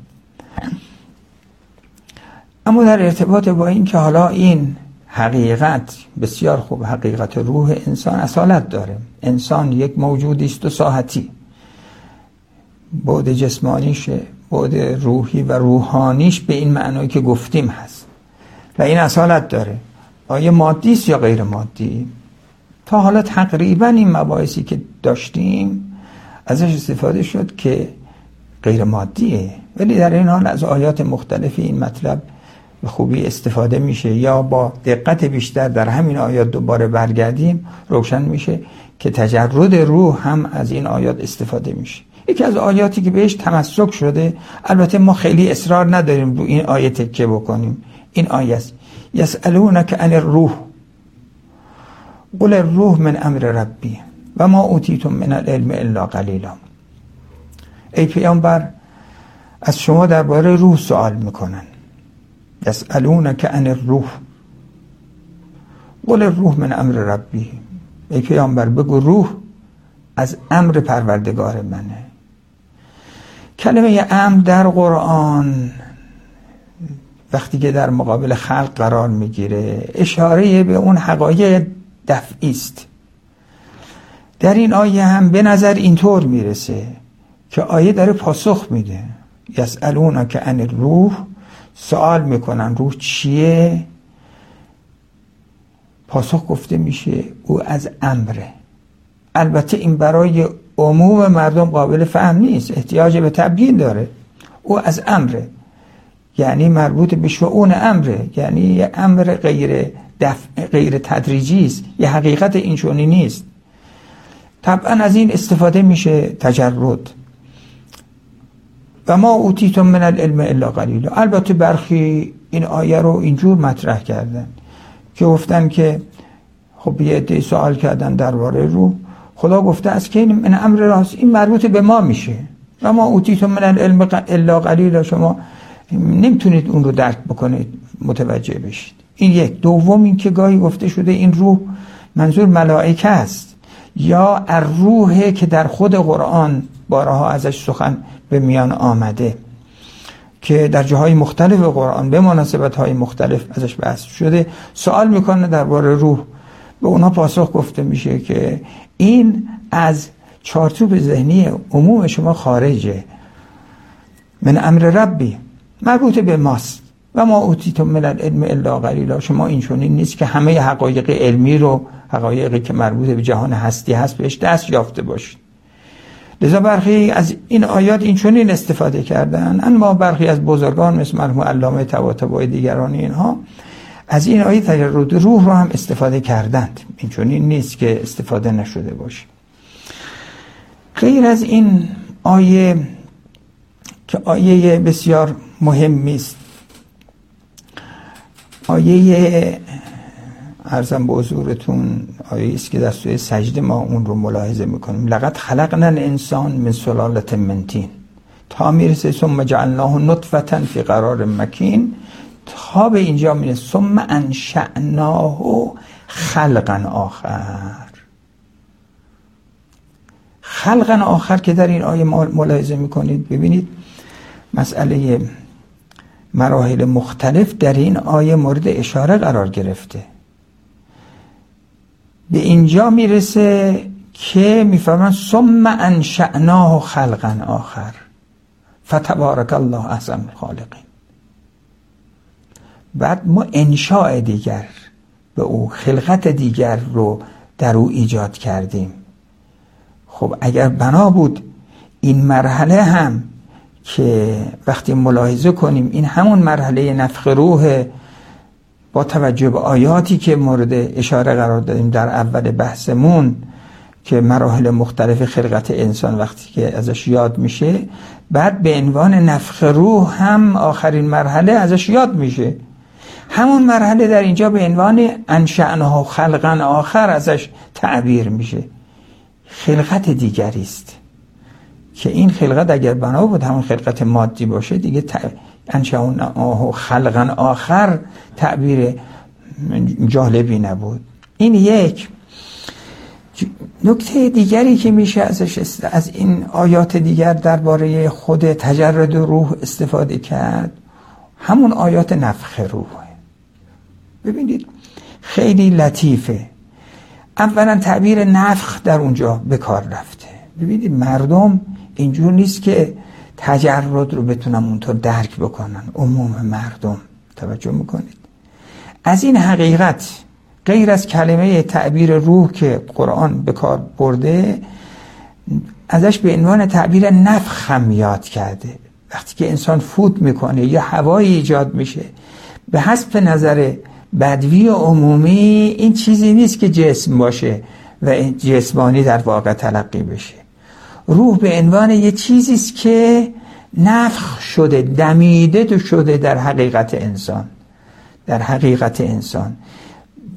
اما در ارتباط با این که حالا این حقیقت بسیار خوب حقیقت روح انسان اصالت داره. انسان یک موجودی است و ساحتی. بعد جسمانیشه بعد روحی و روحانیش به این معنایی که گفتیم هست. و این اصالت داره. آیا مادی است یا غیر مادی؟ تا حالا تقریبا این مباحثی که داشتیم ازش استفاده شد که غیر مادیه. ولی در این حال از آیات مختلفی این مطلب به خوبی استفاده میشه یا با دقت بیشتر در همین آیات دوباره برگردیم روشن میشه که تجرد روح هم از این آیات استفاده میشه. یکی از آیاتی که بهش تمسک شده البته ما خیلی اصرار نداریم رو این آیه تکه بکنیم. این آیه است. یسالونک عن الروح. قل الروح من امر ربی و ما اوتیتم من العلم الا قلیلا. ای پیامبر از شما درباره روح سوال می‌کنن. یسالونک عن الروح. قل الروح من امر ربی. ای پیامبر بگو روح از امر پروردگار منه. کلمه امر در قرآن وقتی که در مقابل خلق قرار می‌گیره اشاره به اون حقایق دفعی است. در این آیه هم به نظر اینطور می‌رسه که آیه داره پاسخ میده. یسالون که ان روح سوال می‌کنن روح چیه؟ پاسخ گفته میشه او از امره. البته این برای عموم مردم قابل فهم نیست احتیاج به تبیین داره. او از امره یعنی مربوط به شعون امره یعنی یه امر غیر دفع غیر تدریجی است یه حقیقت اینچونی نیست. طبعا از این استفاده میشه تجرد. و ما اوتیتم من العلم الا قلیل البته برخی این آیه رو اینجور مطرح کردن که گفتن که خب یه عده سوال کردن درباره رو. خدا گفته از که این امر راست این مربوط به ما میشه. و ما اوتیتم من العلم الا قلیل شما نمی‌تونید اون رو درک بکنید متوجه بشید. این یک. دوم این که گاهی گفته شده این روح منظور ملائکه است. یا روحه که در خود قرآن بارها ازش سخن به میان آمده که در جاهای مختلف قرآن به مناسبت های مختلف ازش بحث شده. سوال می‌کنه درباره روح. به اونها پاسخ گفته میشه که این از چارچوب ذهنی عموم شما خارجه. من امر ربی مربوط به ماست. و ما اوتیتم من العلم الا قلیلا. شما این نیست که همه حقایق علمی رو حقایقی که مربوط به جهان هستی هست بهش دست یافته باشید. لذا برخی از این آیات این چونین استفاده کردن اما برخی از بزرگان مثل مرحوم علامه طباطبایی دیگران اینها از این آیه تجرد روح رو هم استفاده کردند. این چونین نیست که استفاده نشده باشه. غیر از این آیه که آیه بسیار مهم است آیه ارزم به حضورتون آیه است که در سوی سجده ما اون رو ملاحظه می‌کنیم. لقد خلقنا الانسان من سلالت منتین تا می‌رسه ثم جعلناه نطفتا فی قرار مکین. تا به اینجا می‌رسه ثم انشعناه خلقا آخر. خلقا آخر که در این آیه ملاحظه می‌کنید. ببینید مسئله مراحل مختلف در این آیه مورد اشاره قرار گرفته. به اینجا می‌رسه که می‌فهمن ثم انشعناه خلقا آخر. فتبارک الله احسن الخالقین بعد ما انشاء دیگر به او خلقت دیگر رو در او ایجاد کردیم. خب اگر بنا بود این مرحله هم که وقتی ملاحظه کنیم این همون مرحله نفخ روح با توجه به آیاتی که مورد اشاره قرار دادیم در اول بحثمون که مراحل مختلف خلقت انسان وقتی که ازش یاد میشه بعد به عنوان نفخ روح هم آخرین مرحله ازش یاد میشه. همون مرحله در اینجا به عنوان انشأنها خلقا آخر ازش تعبیر میشه. خلقت دیگری است. که این خلقت اگر بنا بود همون خلقت مادی باشه دیگه انشاء خلقا آخر تعبیر جالبی نبود. این یک. نکته دیگری که میشه ازش از این آیات دیگر درباره خود تجرد روح استفاده کرد همون آیات نفخ روح. ببینید خیلی لطیفه. اولا تعبیر نفخ در اونجا به کار رفته. ببینید مردم اینجور نیست که تجرد رو بتونم اونطور درک بکنن. عموم مردم. توجه می‌کنید. از این حقیقت غیر از کلمه تعبیر روح که قرآن به کار برده ازش به عنوان تعبیر نفخ هم یاد کرده. وقتی که انسان فوت می‌کنه یا هوایی ایجاد میشه به حسب نظر بدوی عمومی این چیزی نیست که جسم باشه و جسمانی در واقع تلقی بشه. روح به عنوان یه چیزی است که نفخ شده دمیده شده در حقیقت انسان. در حقیقت انسان.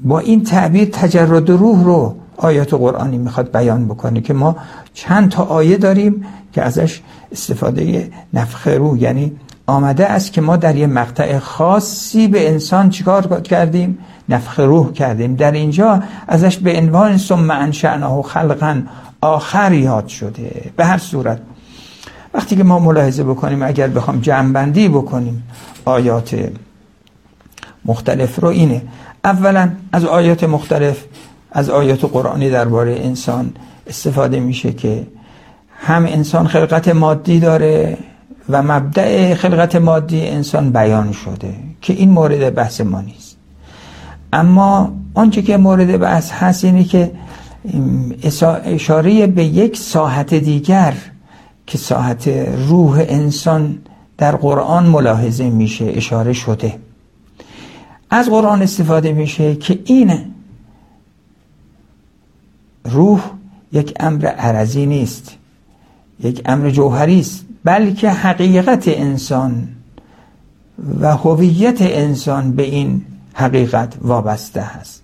با این تعبیر تجرد روح رو آیات قرآنی می‌خواد بیان بکنه که ما چند تا آیه داریم که ازش استفاده نفخ روح. یعنی آمده است که ما در یه مقطع خاصی به انسان چیکار کردیم؟ نفخ روح کردیم. در اینجا ازش به عنوان ثم انشأنه خلقا آخر یاد شده. به هر صورت وقتی که ما ملاحظه بکنیم اگر بخوام جمعبندی بکنیم آیات مختلف رو اینه. اولا از آیات مختلف از آیات قرآنی درباره انسان استفاده میشه که هم انسان خلقت مادی داره و مبدع خلقت مادی انسان بیان شده که این مورد بحث ما نیست. اما آنچه که مورد بحث هست اینه که اشاره به یک ساحت دیگر که ساحت روح انسان در قرآن ملاحظه میشه اشاره شده. از قرآن استفاده میشه که این روح یک امر عرضی نیست یک امر جوهری است بلکه حقیقت انسان و هویت انسان به این حقیقت وابسته است.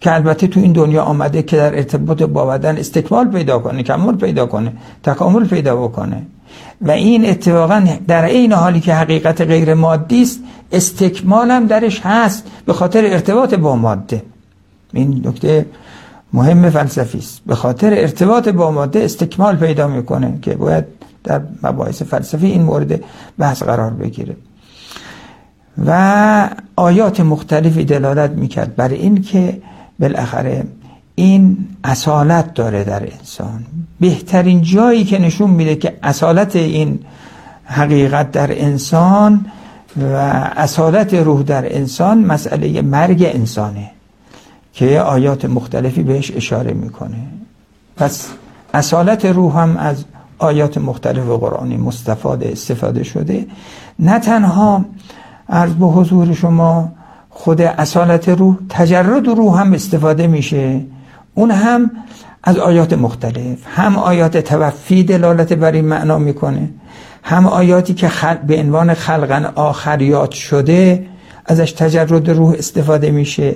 که البته تو این دنیا آمده که در ارتباط با بدن استکمال پیدا کنه کمال پیدا کنه تکامل پیدا بکنه. و این اتفاقا در این حالی که حقیقت غیر مادی است استکمال هم درش هست به خاطر ارتباط با ماده. این نکته مهم فلسفی است. به خاطر ارتباط با ماده استکمال پیدا می‌کنه که باید در مباحث فلسفی این مورد بحث قرار بگیره. و آیات مختلفی دلالت می‌کرد برای این که بالاخره این اصالت داره در انسان. بهترین جایی که نشون میده که اصالت این حقیقت در انسان و اصالت روح در انسان مسئله مرگ انسانه که آیات مختلفی بهش اشاره می‌کنه. پس اصالت روح هم از آیات مختلف قرآنی مستفاده استفاده شده. نه تنها عرض به حضور شما خود اصالت روح تجرد روح هم استفاده میشه. اون هم از آیات مختلف. هم آیات توفی دلالت بر این معنا می‌کنه. هم آیاتی که به عنوان خلقن آخریات شده ازش تجرد روح استفاده میشه.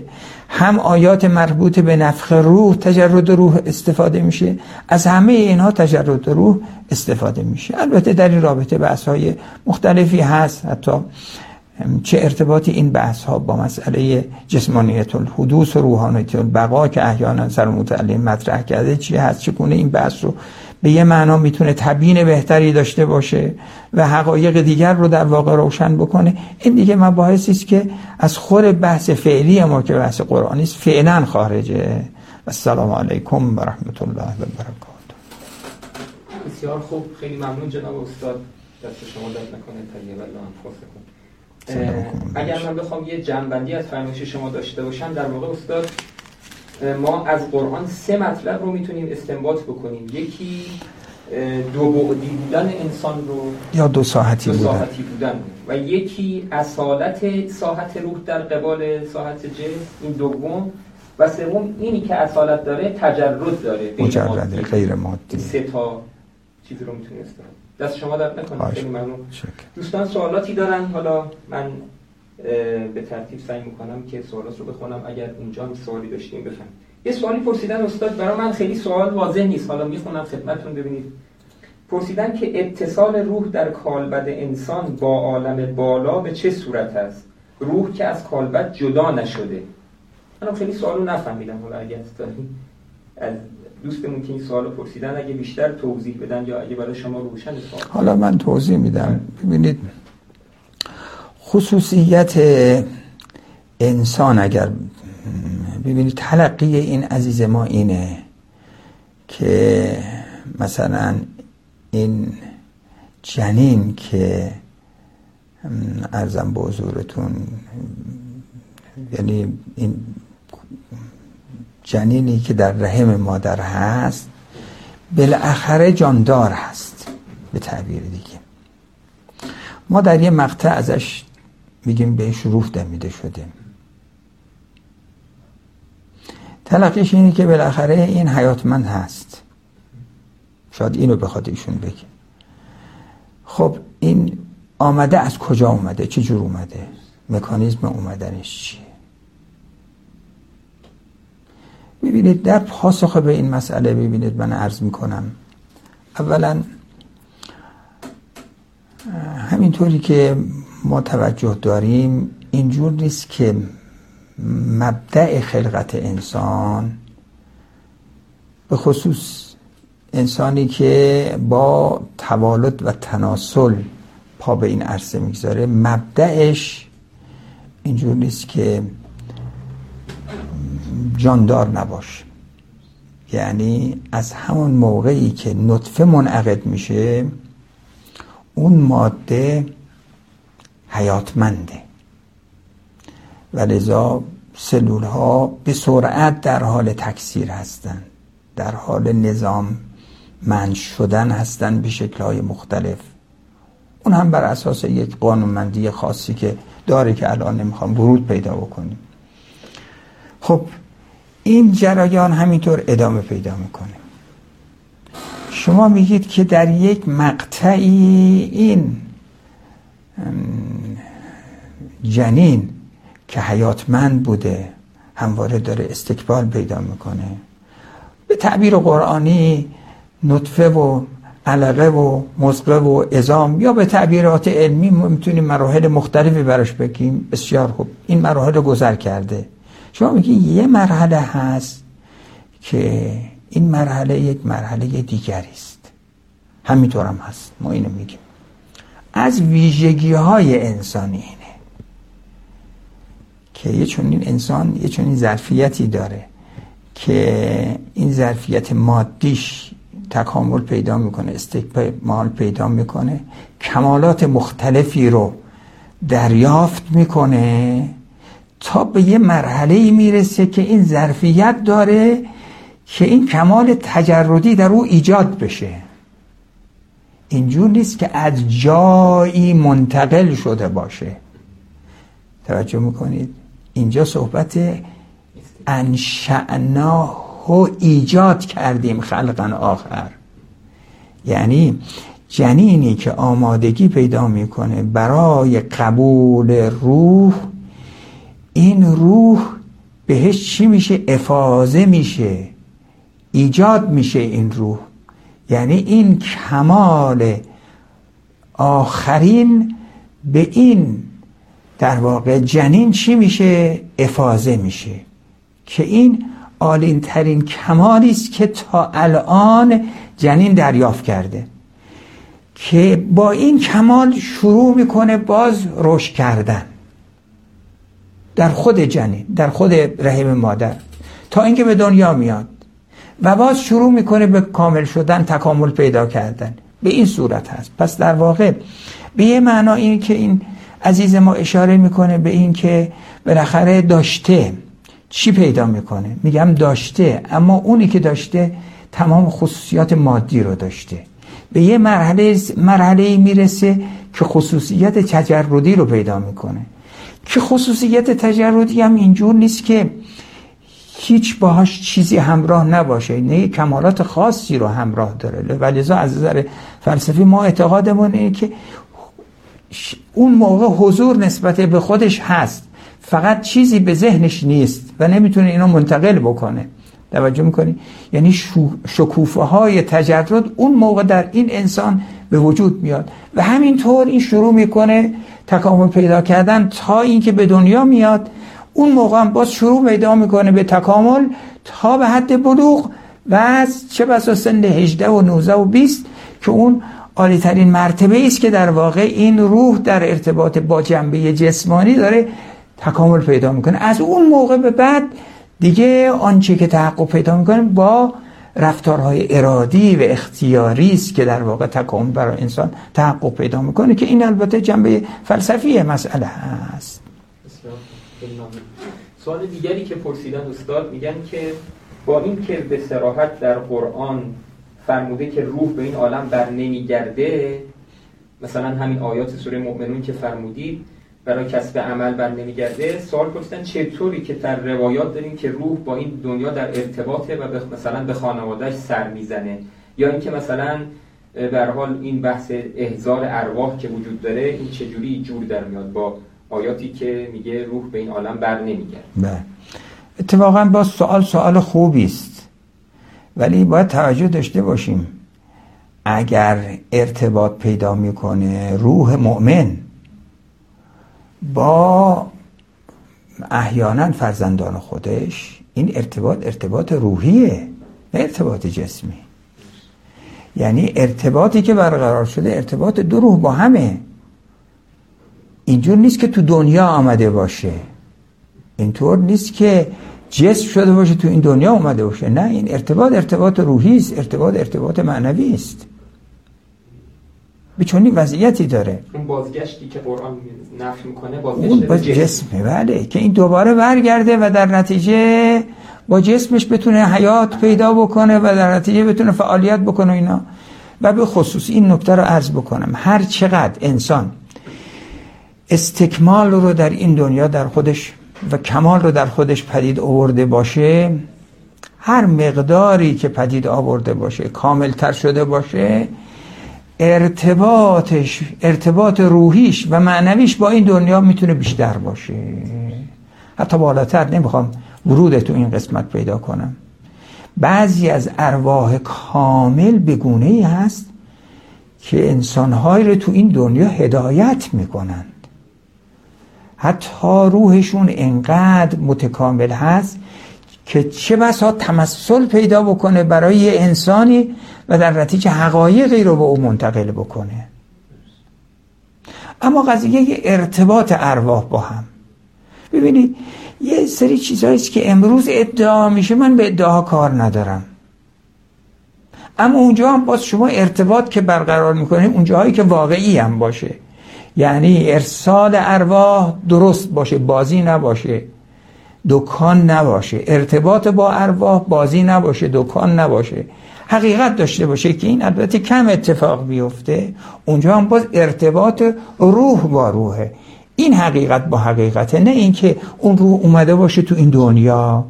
هم آیات مربوط به نفخ روح تجرد روح استفاده میشه. از همه اینها تجرد روح استفاده میشه. البته در این رابطه بحث های مختلفی هست. حتی چه ارتباطی این بحث ها با مسئله جسمانیت الحدوث و روحانیت البقا که احیانا سر متعلم مطرح کرده چی هست چگونه این بحث رو به یه معنا می‌تونه تبیین بهتری داشته باشه و حقایق دیگر رو در واقع روشن بکنه؟ این دیگه مباحثی است که از خور بحث فعلی ما که بحث قرآنی است فعلا خارجه. السلام علیکم و رحمت الله و برکاته. بسیار خوب. خیلی ممنون جناب استاد. دست شما درد نکنه. تا اگر من بخوام یه جنبندی از فرمایش شما داشته باشم در واقع استاد ما از قرآن سه مطلب رو می‌تونیم استنباط بکنیم. یکی دو بعدی بودن انسان رو یا دو ساعتی, دو ساعتی بودن. و یکی اصالت ساحت روح در قبال ساحت جسم این دوم. و سوم اینی که اصالت داره تجرد داره مجرد غیر مادی. سه تا چیزی رو می‌تونیم استنباط دست شما در نکنه خیلی ممنون. دوستان سوالاتی دارن؟ حالا من به ترتیب سعی می‌کنم که سوالات رو بخونم. اگر اینجا هم سوالی داشتیم بفهم یه سوالی پرسیدن استاد برای من خیلی سوال واضح نیست. حالا می‌خونم خدمتتون ببینید. پرسیدن که اتصال روح در کالبد انسان با عالم بالا به چه صورت است؟ روح که از کالبد جدا نشده. من خیلی سوالو نفهمیدم. حالا اگر از دوستمون که این سوال پرسیدن اگه بیشتر توضیح بدن یا اگه برای شما روشن سوال حالا من توضیح میدم. ببینید خصوصیت انسان اگر ببینید تلقی این عزیز ما اینه که مثلا این جنین که ارزم به حضورتون یعنی این جنینی که در رحم مادر هست بالاخره جاندار هست به تعبیر دیگه. ما در یه مقطع ازش میگیم بهش روح دمیده شده تلقیش اینه که بالاخره این حیاتمند هست. شاید اینو بخواد ایشون بگه. خب این آمده از کجا اومده؟ چه جور اومده؟ مکانیزم اومدنش چیه؟ ببینید در پاسخ به این مسئله ببینید من عرض می‌کنم. اولا همینطوری که ما توجه داریم اینجور نیست که مبدع خلقت انسان به خصوص انسانی که با توالد و تناسل پا به این عرصه می‌گذاره مبدعش اینجور نیست که جاندار نباشه یعنی از همون موقعی که نطفه منعقد میشه اون ماده حیاتمنده. و لذا سلول ها به سرعت در حال تکثیر هستند در حال نظام منش شدن هستند به شکل های مختلف. اون هم بر اساس یک قانونمندی خاصی که داره که الان نمی‌خوام ورود پیدا بکنیم. خب این جریان همینطور ادامه پیدا می‌کنه. شما میگید که در یک مقطعی این جنین که حیاتمند بوده همواره داره استقبال پیدا می‌کنه. به تعبیر قرآنی نطفه و علقه و مزقه و ازام یا به تعبیرات علمی می‌تونیم مراحل مختلفی براش بگیم. بسیار خوب. این مراحل گذر کرده. شما میگی یه مرحله هست که این مرحله یک مرحله دیگری است. همینطور هم هست. ما اینو میگیم. از ویژگی های انسانی اینه که یه چنین انسان یه چنین ظرفیتی داره که این ظرفیت مادیش تکامل پیدا می‌کنه استکمال پیدا می‌کنه کمالات مختلفی رو دریافت می‌کنه. تا به یه مرحله می‌رسه که این ظرفیت داره که این کمال تجردی در او ایجاد بشه. اینجور نیست که از جایی منتقل شده باشه. توجه می‌کنید؟ اینجا صحبت انشعناه ایجاد کردیم خلقا آخر. یعنی جنینی که آمادگی پیدا می‌کنه برای قبول روح این روح بهش چی میشه؟ افاظه میشه. ایجاد میشه این روح. یعنی این کمال آخرین به این در واقع جنین چی میشه؟ افاظه میشه. که این عالین ترین کمالی است که تا الان جنین دریافت کرده. که با این کمال شروع می‌کنه باز رشد کردن. در خود جنین در خود رحم مادر تا اینکه به دنیا میاد و باز شروع می‌کنه به کامل شدن تکامل پیدا کردن. به این صورت هست. پس در واقع به یه معنا این که این عزیز ما اشاره می‌کنه به این که بالاخره داشته چی پیدا می‌کنه؟ میگم داشته اما اونی که داشته تمام خصوصیات مادی رو داشته. به یه مرحله مرحله می‌رسه که خصوصیت تجردی رو پیدا می‌کنه. که خصوصیت تجردی هم اینجور نیست که هیچ باهاش چیزی همراه نباشه. نه کمالات خاصی رو همراه داره. ولذا از نظر فلسفی ما اعتقادمون اینه که اون موقع حضور نسبت به خودش هست. فقط چیزی به ذهنش نیست و نمی‌تونه اینو منتقل بکنه. توجه می‌کنی؟ یعنی شکوفه های تجرد اون موقع در این انسان به وجود میاد. و همینطور این شروع می‌کنه تکامل پیدا کردن تا اینکه به دنیا میاد. اون موقع هم باز شروع پیدا می‌کنه به تکامل تا به حد بلوغ و از چه بسا سن 18 و 19 و 20 که اون عالی ترین مرتبه است که در واقع این روح در ارتباط با جنبه جسمانی داره تکامل پیدا می‌کنه. از اون موقع به بعد دیگه آنچه که تحقق پیدا می‌کنه با رفتارهای ارادی و اختیاری است که در واقع تکامل برای انسان تحقق پیدا می‌کنه که این البته جنبه فلسفی مسئله هست سوال دیگری که پرسیدن استاد میگن که با این که به سراحت در قرآن فرموده که روح به این عالم بر نمیگرده مثلا همین آیات سوره مؤمنون که فرمودید برای کسب عمل بر نمیگرده سوال پرسیدن چطوری که در روایات داریم که روح با این دنیا در ارتباطه و مثلا به خانوادهش سر می‌زنه. یا اینکه مثلا به حال این بحث احزار ارواح که وجود داره این چجوری جور در میاد با آیاتی که میگه روح به این عالم بر نمیگرده. بله. اتفاقا با سوال سوال خوبی است. ولی باید توجه داشته باشیم. اگر ارتباط پیدا می‌کنه روح مؤمن با احیانا فرزندان خودش این ارتباط ارتباط روحیه نه ارتباط جسمی. یعنی ارتباطی که برقرار شده ارتباط دو روح با همه. اینجور نیست که تو دنیا آمده باشه. اینطور نیست که جسم شده باشه تو این دنیا آمده باشه. نه این ارتباط ارتباط روحی است ارتباط ارتباط معنوی است. به چونی وضعیتی داره. اون بازگشتی که قرآن نفی می‌کنه بازگشت باز جسمه بله. که این دوباره برگرده و در نتیجه با جسمش بتونه حیات پیدا بکنه و در نتیجه بتونه فعالیت بکنه اینا. و به خصوص این نکته رو عرض بکنم. هر چقدر انسان استکمال رو در این دنیا در خودش و کمال رو در خودش پدید آورده باشه هر مقداری که پدید آورده باشه کامل تر شده باشه ارتباطش ارتباط روحیش و معنویش با این دنیا می‌تونه بیشتر باشه. حتی بالاتر نمی‌خوام ورود تو این قسمت پیدا کنم. بعضی از ارواح کامل بگونه ای هست که انسانهایی رو تو این دنیا هدایت می‌کنند. حتی روحشون انقدر متکامل هست که چه بسا تمثل پیدا بکنه برای یه انسانی و در نتیجه حقایقی رو به او منتقل بکنه. اما قضیه یه ارتباط ارواح با هم. ببینید یه سری چیزهایی که امروز ادعا میشه من به ادعا کار ندارم. اما اونجا هم باز شما ارتباط که برقرار می‌کنیم اونجاهایی که واقعی هم باشه. یعنی ارسال ارواح درست باشه بازی نباشه. دکان نباشه. ارتباط با ارواح بازی نباشه دکان نباشه. حقیقت داشته باشه که این البته کم اتفاق بیفته. اونجا هم باز ارتباط روح با روحه. این حقیقت با حقیقته نه اینکه اون روح اومده باشه تو این دنیا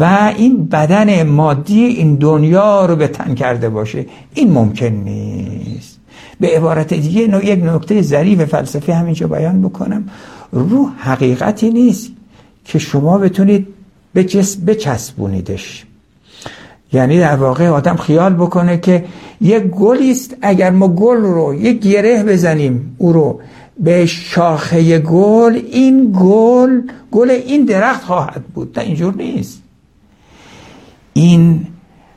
و این بدن مادی این دنیا رو به تن کرده باشه. این ممکن نیست. به عبارت دیگه یک نکته ظریف فلسفی همینجا بیان بکنم. روح حقیقتی نیست. که شما بتونید به جسم بچسبونیدش. یعنی در واقع آدم خیال بکنه که یک گلی است اگر ما گل رو یک گره بزنیم او رو به شاخه گل این گل گل این درخت خواهد بود. نه اینجور نیست. این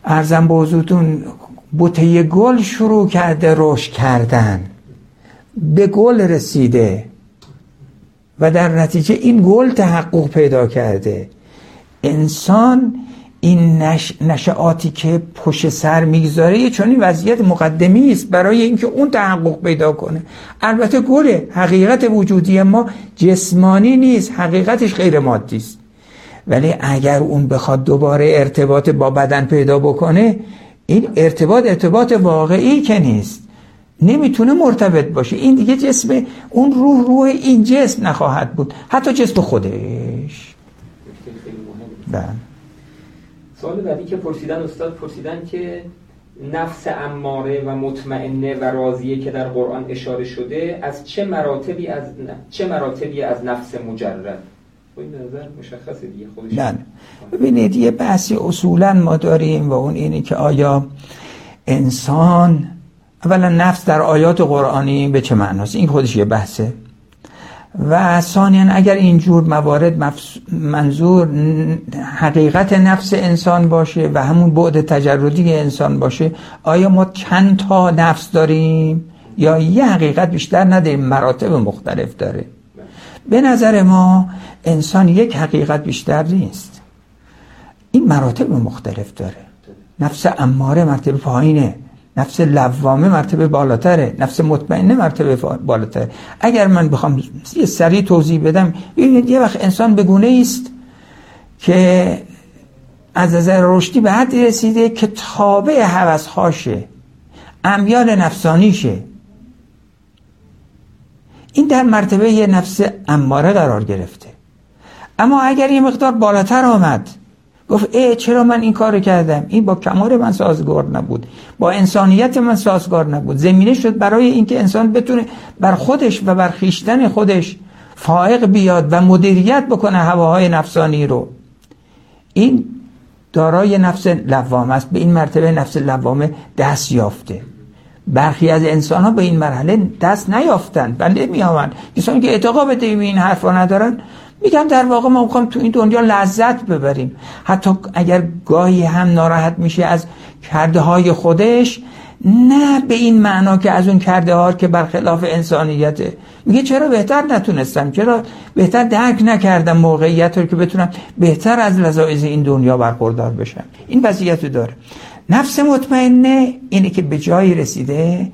ارزم به حضورتون بوته گل شروع کرده رشد کردن. به گل رسیده. و در نتیجه این گل تحقق پیدا کرده. انسان این نش... نشعاتی که پشت سر می‌گذاره چون وضعیت مقدمی است برای اینکه اون تحقق پیدا کنه. البته گله حقیقت وجودی ما جسمانی نیست حقیقتش غیر مادی است. ولی اگر اون بخواد دوباره ارتباط با بدن پیدا بکنه این ارتباط ارتباط واقعی که نیست. نمی‌تونه مرتبط باشه. این دیگه جسم اون روح روح این جسم نخواهد بود. حتی جسم خودش. بله. سوال بعدی که پرسیدن استاد پرسیدن که نفس اماره و مطمئنه و راضیه که در قرآن اشاره شده از چه مراتبی از چه مراتبی از نفس مجرد؟ این نظر مشخصه دیگه خودش نه ببینید یه بحثی اصولا ما داریم و اون اینه که آیا انسان اولا نفس در آیات قرآنی به چه معناست؟ این خودش یه بحثه. و ثانیا اگر اینجور موارد منظور حقیقت نفس انسان باشه و همون بعد تجردی انسان باشه آیا ما چند تا نفس داریم؟ یا یه حقیقت بیشتر نداریم؟ مراتب مختلف داره. به نظر ما انسان یک حقیقت بیشتر نیست. این مراتب مختلف داره. نفس اماره مرتبه پایینه. نفس لوامه مرتبه بالاتره. نفس مطمئنه مرتبه بالاتره. اگر من بخوام یه سریع توضیح بدم یه وقت انسان به گونه است که از نظر رشدی به حدی رسیده که تابع هاشه امیال نفسانیشه. این در مرتبه یه نفس اماره قرار گرفته. اما اگر یه مقدار بالاتر آمد گفت ای چرا من این کار کردم؟ این با کمال من سازگار نبود. با انسانیت من سازگار نبود. زمینه شد برای اینکه انسان بتونه بر خودش و بر خیشتن خودش فائق بیاد و مدیریت بکنه هواهای نفسانی رو. این دارای نفس لوامه است. به این مرتبه نفس لوامه دست یافته. برخی از انسان ها به این مرحله دست نیافتند بنده می آمد کسانی که اعتقاد به این حرفا ندارن میگم در واقع ما می‌خوام تو این دنیا لذت ببریم. حتی اگر گاهی هم ناراحت میشه از کرده های خودش نه به این معنا که از اون کرده ها که برخلاف انسانیته. میگه چرا بهتر نتونستم؟ چرا بهتر درک نکردم موقعیت رو که بتونم بهتر از لذایز این دنیا برخوردار بشم؟ این وضعیت داره. نفس مطمئنه اینه که به جایی رسیده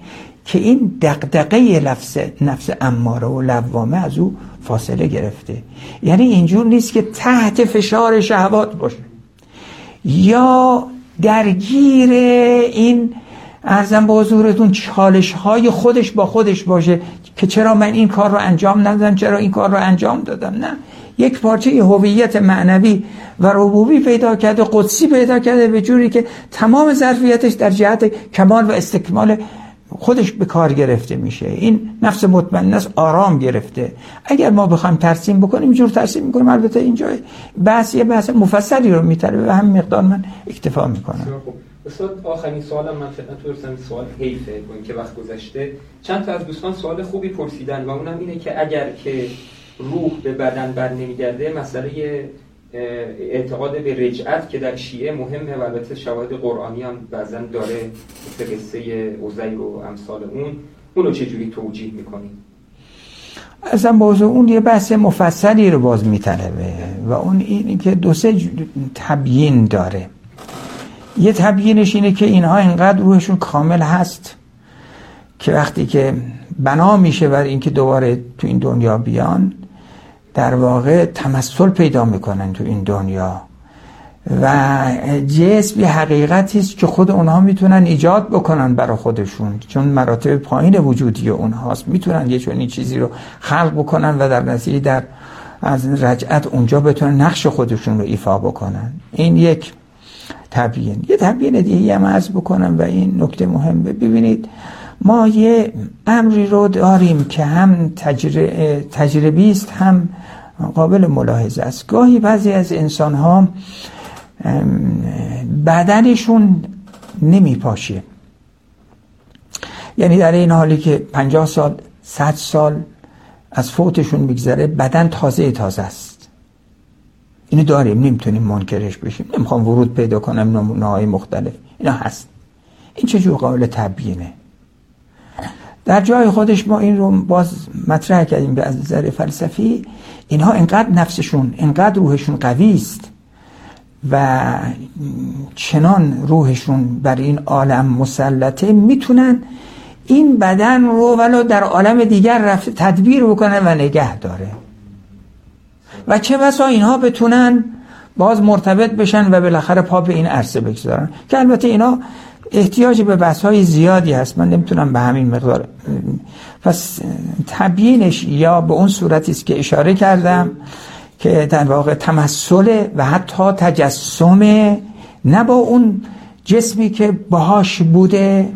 که این دقدقه نفس نفس اماره و لوامه از او فاصله گرفته. یعنی اینجور نیست که تحت فشار شهوات باشه. یا درگیر این ارزم به حضورتون چالش های خودش با خودش باشه که چرا من این کار رو انجام ندادم چرا این کار رو انجام دادم. نه. یک پارچه هویت معنوی و ربوبی پیدا کرده قدسی پیدا کرده به جوری که تمام ظرفیتش در جهت کمال و استکمال خودش به کار گرفته میشه. این نفس مطمئن است آرام گرفته. اگر ما بخوایم ترسیم بکنیم اینجور ترسیم می‌کنیم. البته اینجا بحث یه بحث مفصلی رو میتره به همین مقدار من اکتفا می‌کنم. استاد آخرین سوالم من خدمت برسم سوال حیفه با اینکه وقت گذشته. چند تا از دوستان سوال خوبی پرسیدن و اونم اینه که اگر که روح به بدن بر نمیگرده مسئله اعتقاد به رجعت که در شیعه مهمه و البته شواهد قرآنی هم بعضا داره مثل قصه عزیر و امثال اون. اونو چجوری توجیه می‌کنیم اصلا باز اون یه بحث مفصلی رو باز میطلبه و اون اینی که دو سه تبیین داره. یه تبیینش اینه که اینها اینقدر روحشون کامل هست که وقتی که بنا میشه بر اینکه دوباره تو این دنیا بیان در واقع تمثل پیدا می‌کنن تو این دنیا. و جسم یه حقیقتی است که خود اونها می‌تونن ایجاد بکنن برای خودشون. چون مراتب پایین وجودی اونهاست. می‌تونن یه چنین چیزی رو خلق بکنن و در نتیجه در از رجعت اونجا بتونن نقش خودشون رو ایفا بکنن. این یک تبیین. یه تبیین دیگه هم عرض بکنم و این نکته مهمه ببینید ما یه امری رو داریم که هم تجربی است هم قابل ملاحظه است. گاهی بعضی از انسان ها بدنشون نمی پاشه یعنی در این حالی که پنجاه سال صد سال از فوتشون میگذره بدن تازه تازه است. اینو داریم نمی‌تونیم منکرش بشیم. نمی‌خوام ورود پیدا کنم نمونه های مختلف. اینا هست. این چجور قابل تبیینه؟ در جای خودش ما این رو باز مطرح کردیم به از نظر فلسفی اینها انقدر نفسشون انقدر روحشون قوی است و چنان روحشون بر این عالم مسلطه می‌تونن این بدن رو ولو در عالم دیگر رفته تدبیر بکنن و نگه داره. و چه بسا اینها بتونن باز مرتبط بشن و بالاخره پا به این عرصه بگذارن. که البته اینا احتیاج به بحث های زیادی هست. من نمی‌تونم به همین مقدار پس تبیینش یا به اون صورتی است که اشاره کردم که در واقع تمثل و حتی تجسم نه با اون جسمی که باهاش بوده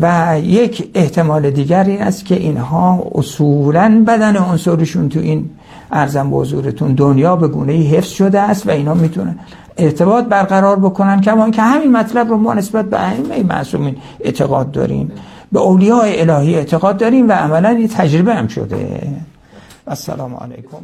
و یک احتمال دیگر این است که اینها اصولا بدن عنصرشون تو این ارزم به حضورتون دنیا به گونه حفظ شده است و اینا می‌تونن ارتباط برقرار بکنن. کما که همین مطلب رو ما نسبت به ائمه معصومین اعتقاد داریم. به اولیاء الهی اعتقاد داریم و عملا این تجربه هم شده. السلام علیکم.